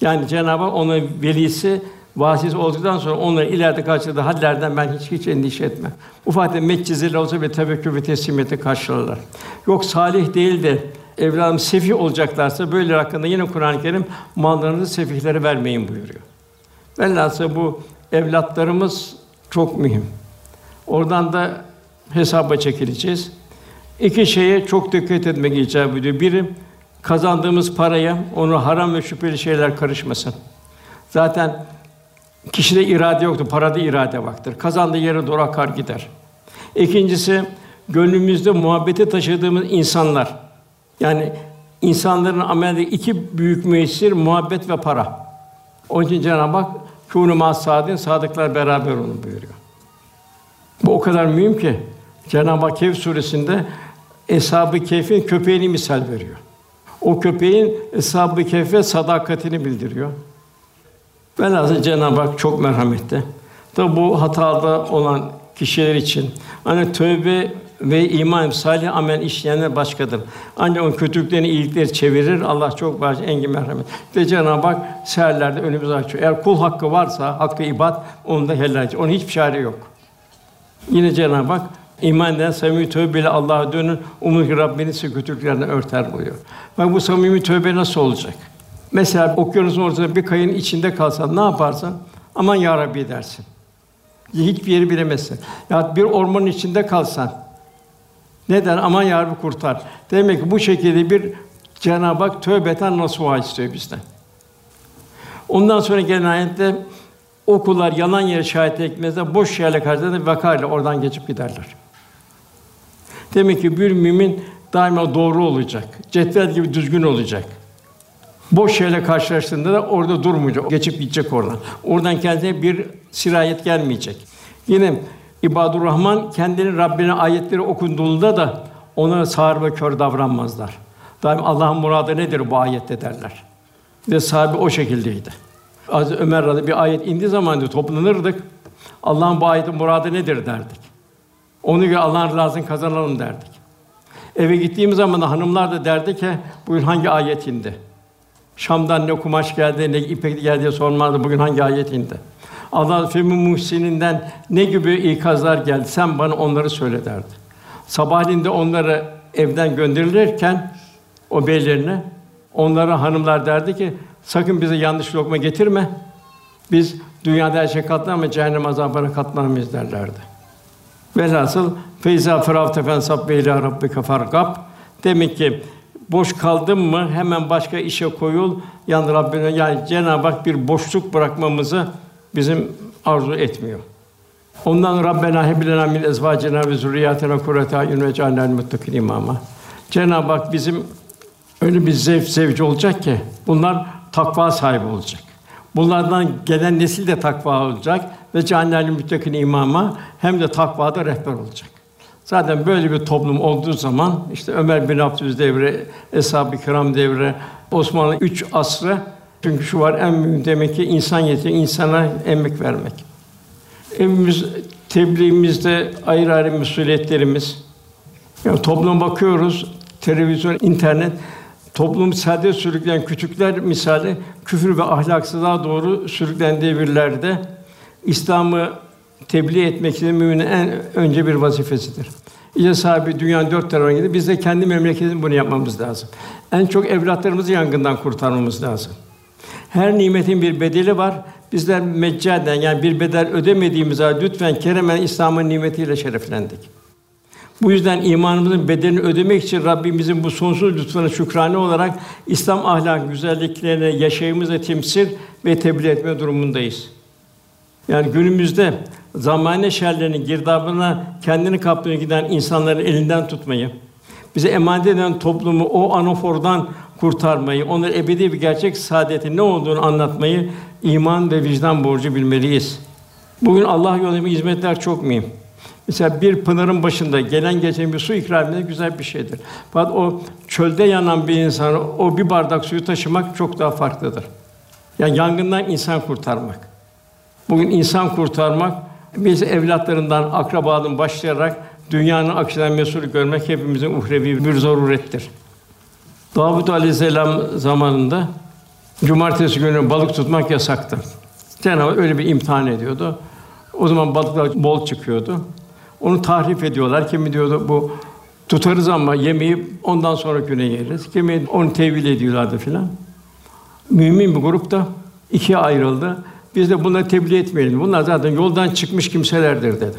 Yani Cenab-ı Hak onun velisi vasisi olduktan sonra onları ileride karşıladığı hallerden ben hiç hiç endişe etmem. Ufak metcizeli olsa bir tevekkül ve teslimiyeti karşılarlar. Yok salih değil de evladım sefih olacaklarsa böyle hakkında yine Kur'an-ı Kerim mallarınızı sefihlere vermeyin buyuruyor. Velhâsıl bu evlatlarımız çok mühim. Oradan da hesaba çekileceğiz. İki şeye çok dikkat etmek icap ediyor. Biri kazandığımız paraya onu haram ve şüpheli şeyler karışmasın. Zaten kişide irade yoktur, parada irade vardır. Kazandığı yere doğru akar gider. İkincisi gönlümüzde muhabbeti taşıdığımız insanlar. Yani insanların amelde iki büyük müessir muhabbet ve para. Onun için Cenab-ı Hak kûnû mâ sadıklar beraber olun buyuruyor. Bu o kadar mühim ki Cenab-ı Hak Kehf suresinde Eshab-ı Kehf'in köpeğini misal veriyor. O köpeğin Eshab-ı Kehf'e sadakatini bildiriyor. Velhâsıl Cenab-ı Hak çok merhametli. Tabi bu hatada olan kişiler için hani tövbe ve iman salih amel işleyenler başkadır. Ancak o kötülüklerini iyilikleri çevirir. Allah çok baş engin merhamet. Ve Cenab-ı Hak seherlerde önümüzü açıyor. Eğer kul hakkı varsa hakkı ibad onu da helal edecek. Onun hiçbir çare yok. Yine Cenab-ı Hak iman eden samimi tövbeyle Allah'a dönün. Umur ki Rabbiniz sizi kötülüklerden örter buyuruyor. Bak bu samimi tövbe nasıl olacak? Mesela okyanusun ortasında bir kayın içinde kalsan ne yaparsın? Aman ya Rabbi dersin. Hiçbir yeri bilemezsin. Ya bir ormanın içinde kalsan neden? Aman ya Rabbi kurtar. Demek ki bu şekilde bir Cenab-ı Hak tövbeten nasuha istiyor bizden. Ondan sonra gelen ayette o yalan yere şahit etmezler, boş yerle karşılarında vakayla oradan geçip giderler. Demek ki bir mümin daima doğru olacak. Cetvel gibi düzgün olacak. Boş şeyle karşılaştığında da orada durmayacak, geçip gidecek oradan. Oradan kendine bir sirayet gelmeyecek. Yine İbadur Rahman kendini Rabbine ayetleri okunduğunda da ona sağır ve kör davranmazlar. Daim Allah'ın muradı nedir bu ayette derler. Ve sahibi o şekildeydi. Az Ömer radıyallahu bir ayet indiği zaman diyor toplanırdık. Allah'ın bu ayetin muradı nedir derdik. Onu göre Allah'ın rızasını kazanalım derdik. Eve gittiğimiz zaman da hanımlar da derdi ki bugün hangi ayet indi? Şam'dan ne kumaş geldi, ne ipek geldi diye sormazdı. Bugün hangi ayet indi? Allah Femi Muhsin'inden ne gibi ikazlar geldi? Sen bana onları söyle derdi. Sabahleyin de onları evden gönderilirken o beylerine onlara hanımlar derdi ki sakın bize yanlış lokma getirme. Biz dünyada her şey katlanma cehennem azabına katlanmayız derlerdi. Velhasıl feyza firavte fensab ve ila rabbike fargab. Demek ki boş kaldın mı hemen başka işe koyul. Yani Rabbine yani Cenab-ı Hak bir boşluk bırakmamızı bizim arzu etmiyor. Ondan Rabbena hebilena min ezvacina ve zurriyatina kurrete ayun ve cealnel muttakin imama. Cenab-ı Hak bizim öyle bir zevk zevci olacak ki bunlar takva sahibi olacak. Bunlardan gelen nesil de takva olacak ve cealnel muttakin imama hem de takvada rehber olacak. Zaten böyle bir toplum olduğu zaman işte Ömer bin Abdülaziz devri, Eshab-ı Kiram devri, Osmanlı üç asrı çünkü şu var en mühim demek ki insan yetiştirmek, insana emek vermek. Evimiz tebliğimizde ayrı ayrı mesuliyetlerimiz Yani topluma bakıyoruz, televizyon, internet, toplum sade sürükleyen küçükler misali küfür ve ahlaksızlığa doğru sürüklendiği birlerde İslam'ı tebliğ etmek için müminin en önce bir vazifesidir. İşte sahibi dünyanın dört tarafına gidiyor. Biz de kendi memleketimizde bunu yapmamız lazım. En çok evlatlarımızı yangından kurtarmamız lazım. Her nimetin bir bedeli var. Bizler meccaden yani bir bedel ödemediğimiz halde lütfen keremen İslam'ın nimetiyle şereflendik. Bu yüzden imanımızın bedelini ödemek için Rabbimizin bu sonsuz lütfuna şükrane olarak İslam ahlak güzelliklerini yaşayımızla temsil ve tebliğ etme durumundayız. Yani günümüzde zamane şerlerinin girdabına kendini kaptırıp giden insanların elinden tutmayı, bize emanet eden toplumu o anafordan kurtarmayı, onlara ebedi bir gerçek saadetin ne olduğunu anlatmayı iman ve vicdan borcu bilmeliyiz. Bugün Allah yolunda hizmetler çok mühim. Mesela bir pınarın başında gelen geçen bir su ikram etmek güzel bir şeydir. Fakat o çölde yanan bir insanı o bir bardak suyu taşımak çok daha farklıdır. Yani yangından insan kurtarmak. Bugün insan kurtarmak biz evlatlarından, akrabadan başlayarak dünyanın akışından mesul görmek hepimizin uhrevi bir zarurettir. Davud Aleyhisselam zamanında cumartesi günü balık tutmak yasaktı. Cenab-ı öyle bir imtihan ediyordu. O zaman balıklar bol çıkıyordu. Onu tahrif ediyorlar. Kimi diyordu bu tutarız ama yemeği ondan sonra güne yeriz. Kimi onu tevil ediyorlardı filan. Mümin bir grup da ikiye ayrıldı. Biz de bunları tebliğ etmeyelim. Bunlar zaten yoldan çıkmış kimselerdir dedi.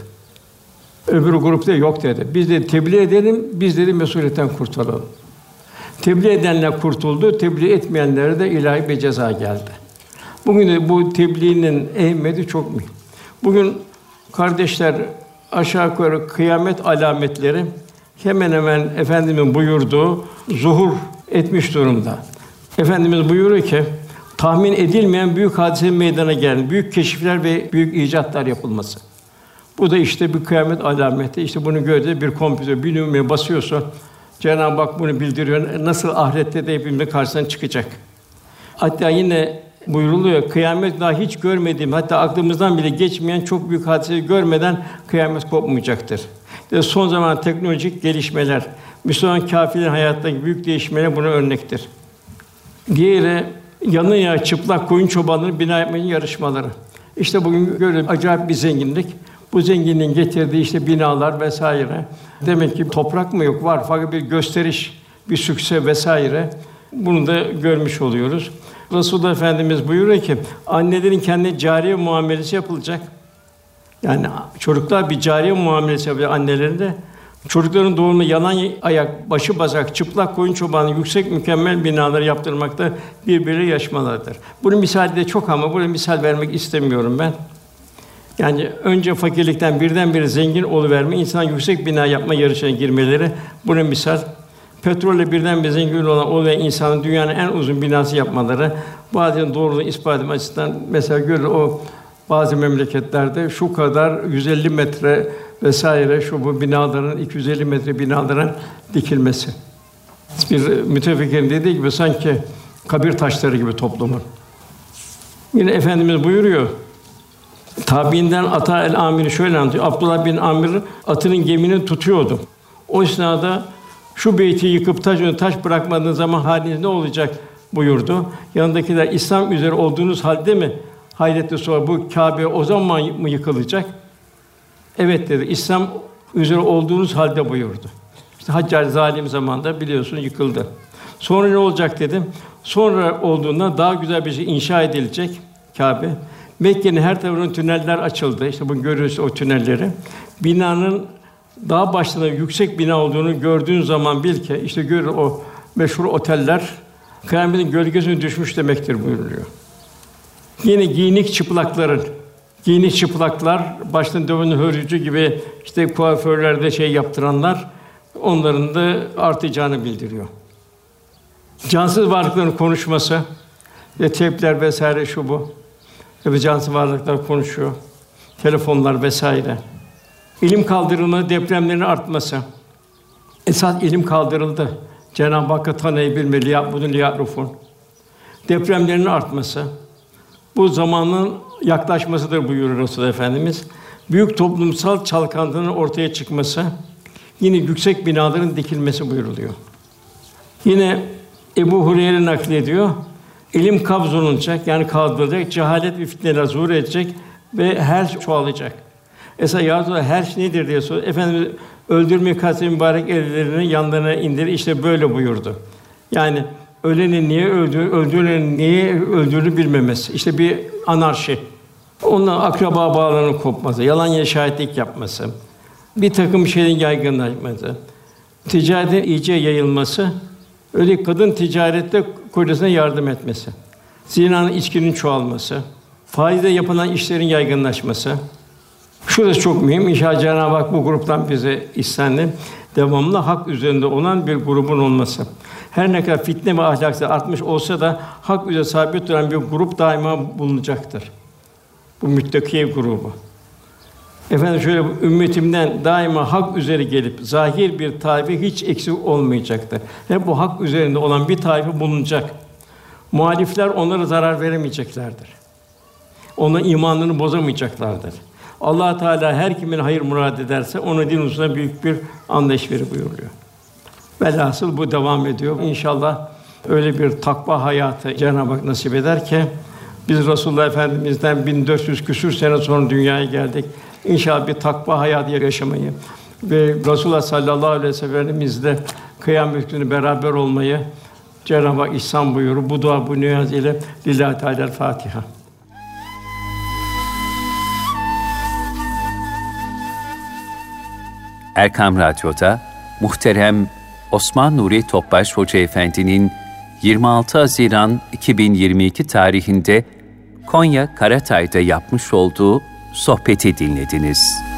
Öbür grupta yok dedi. Biz de tebliğ edelim, biz dedi mesuliyetten kurtulalım. Tebliğ edenler kurtuldu, tebliğ etmeyenlere de ilahi bir ceza geldi. Bugün de bu tebliğinin ehemmiyeti çok mühim. Bugün kardeşler aşağı yukarı kıyamet alametleri hemen hemen efendimin buyurduğu zuhur etmiş durumda. Efendimiz buyuruyor ki tahmin edilmeyen büyük hadise meydana geldi. Büyük keşifler ve büyük icatlar yapılması. Bu da işte bir kıyamet alameti. İşte bunu gördüğünde bir kompütör bir numaraya basıyorsa Cenab-ı Hak bunu bildiriyor. Nasıl ahirette de hepimizin karşısına çıkacak. Hatta yine buyuruluyor. Kıyamet daha hiç görmediğim, hatta aklımızdan bile geçmeyen çok büyük hadiseyi görmeden kıyamet kopmayacaktır. İşte son zaman teknolojik gelişmeler, Müslüman kâfirlerin hayattaki büyük değişmeler buna örnektir. Diğeri yanı ya çıplak koyun çobanları bina yapmanın yarışmaları. İşte bugün görüyoruz acayip bir zenginlik. Bu zenginliğin getirdiği işte binalar vesaire. Demek ki toprak mı yok var fakat bir gösteriş, bir sükse vesaire. Bunu da görmüş oluyoruz. Resulullah Efendimiz buyuruyor ki annelerin kendi cariye muamelesi yapılacak. Yani çocuklar bir cariye muamelesi yapıyor annelerinde. Çocukların doğumu yalan ayak, başı bazak, çıplak koyun çobanı, yüksek mükemmel binaları yaptırmakta birbiri yaşmalardır. Bunun misali de çok ama burada misal vermek istemiyorum ben. Yani önce fakirlikten birdenbire zengin oluverme, insan yüksek bina yapma yarışına girmeleri bunun misal. Petrolle birden bir zengin olan o ve insanın dünyanın en uzun binası yapmaları, bazen doğruluğu ispat etme açısından mesela görür o bazı memleketlerde şu kadar 150 metre vesaire şu bu binaların 250 metre binaların dikilmesi. Bir mütefekkirin dediği gibi sanki kabir taşları gibi toplumun. Yine efendimiz buyuruyor. Tabiinden Ata el Amiri şöyle anlatıyor. Abdullah bin Amir atının gemini tutuyordu. O esnada şu beyti yıkıp taş taş bırakmadığınız zaman haliniz ne olacak buyurdu. Yanındakiler İslam üzere olduğunuz halde mi hayretle sonra bu Kâbe o zaman mı yıkılacak? Evet dedi. İslam üzere olduğunuz halde buyurdu. İşte Haccar zalim zamanda biliyorsun yıkıldı. Sonra ne olacak dedim. Sonra olduğunda daha güzel bir şey inşa edilecek Kâbe. Mekke'nin her tarafından tüneller açıldı. İşte bu görüyoruz o tünelleri. Binanın daha başında yüksek bina olduğunu gördüğün zaman bil ki işte gör o meşhur oteller kıyametin gölgesine düşmüş demektir buyuruluyor. Yine giyinik çıplakların giyinik çıplaklar baştan dövün hörgücü gibi işte kuaförlerde şey yaptıranlar onların da artacağını bildiriyor. Cansız varlıkların konuşması ve tepkiler vesaire şu bu. Tabi cansız varlıklar konuşuyor. Telefonlar vesaire. İlim kaldırılma, depremlerin artması. Esas ilim kaldırıldı. Cenab-ı Hakk'ı tanıyabilmeli, yapmudun liyarufun. Depremlerin artması. Bu zamanın yaklaşmasıdır buyuruyor Resulullah Efendimiz. Büyük toplumsal çalkantının ortaya çıkması Yine yüksek binaların dikilmesi buyuruluyor. Yine Ebu Hureyre naklediyor. İlim kabz olunacak, yani kaldırılacak, cehalet ve fitneler zuhur edecek ve her şey çoğalacak. Esas ya her şey nedir diye sor. Efendimiz öldürmeyi kastı mübarek ellerini yanlarına indir. İşte böyle buyurdu. Yani öleni niye öldü, öldüreni niye öldürdüğünü bilmemesi. İşte bir anarşi. Ondan akraba bağlarının kopması, yalan ya şahitlik yapması, bir takım şeylerin yaygınlaşması, ticaretin iyice yayılması, öyle kadın ticarette kocasına yardım etmesi, zinanın içkinin çoğalması, faizle yapılan işlerin yaygınlaşması. Şurası çok mühim. İnşallah Cenab-ı Hak bu gruptan bize istendi. Devamlı hak üzerinde olan bir grubun olması. Her ne kadar fitne ve ahlaksız artmış olsa da hak üzere sabit duran bir grup daima bulunacaktır. Bu müttakiye grubu. Efendim şöyle ümmetimden daima hak üzere gelip zahir bir taife hiç eksik olmayacaktır. Hep bu hak üzerinde olan bir taife bulunacak. Muhalifler onlara zarar veremeyeceklerdir. Onun imanını bozamayacaklardır. Allah Teala her kimin hayır murad ederse ona din hususunda büyük bir anlayış verir buyuruyor. Velhasıl bu devam ediyor. İnşallah öyle bir takva hayatı Cenab-ı Hak nasip eder ki biz Resulullah Efendimiz'den 1400 küsür sene sonra dünyaya geldik. İnşallah bir takva hayatı yaşamayı ve Resulullah sallallahu aleyhi ve sellem'imizle kıyamet günü beraber olmayı Cenab-ı Hak ihsan buyurur. Bu dua bu niyaz ile Lillahi Teala Fatiha. Erkam Radyo'da muhterem Osman Nuri Topbaş Hoca Efendi'nin 26 Haziran 2022 tarihinde Konya Karatay'da yapmış olduğu sohbeti dinlediniz.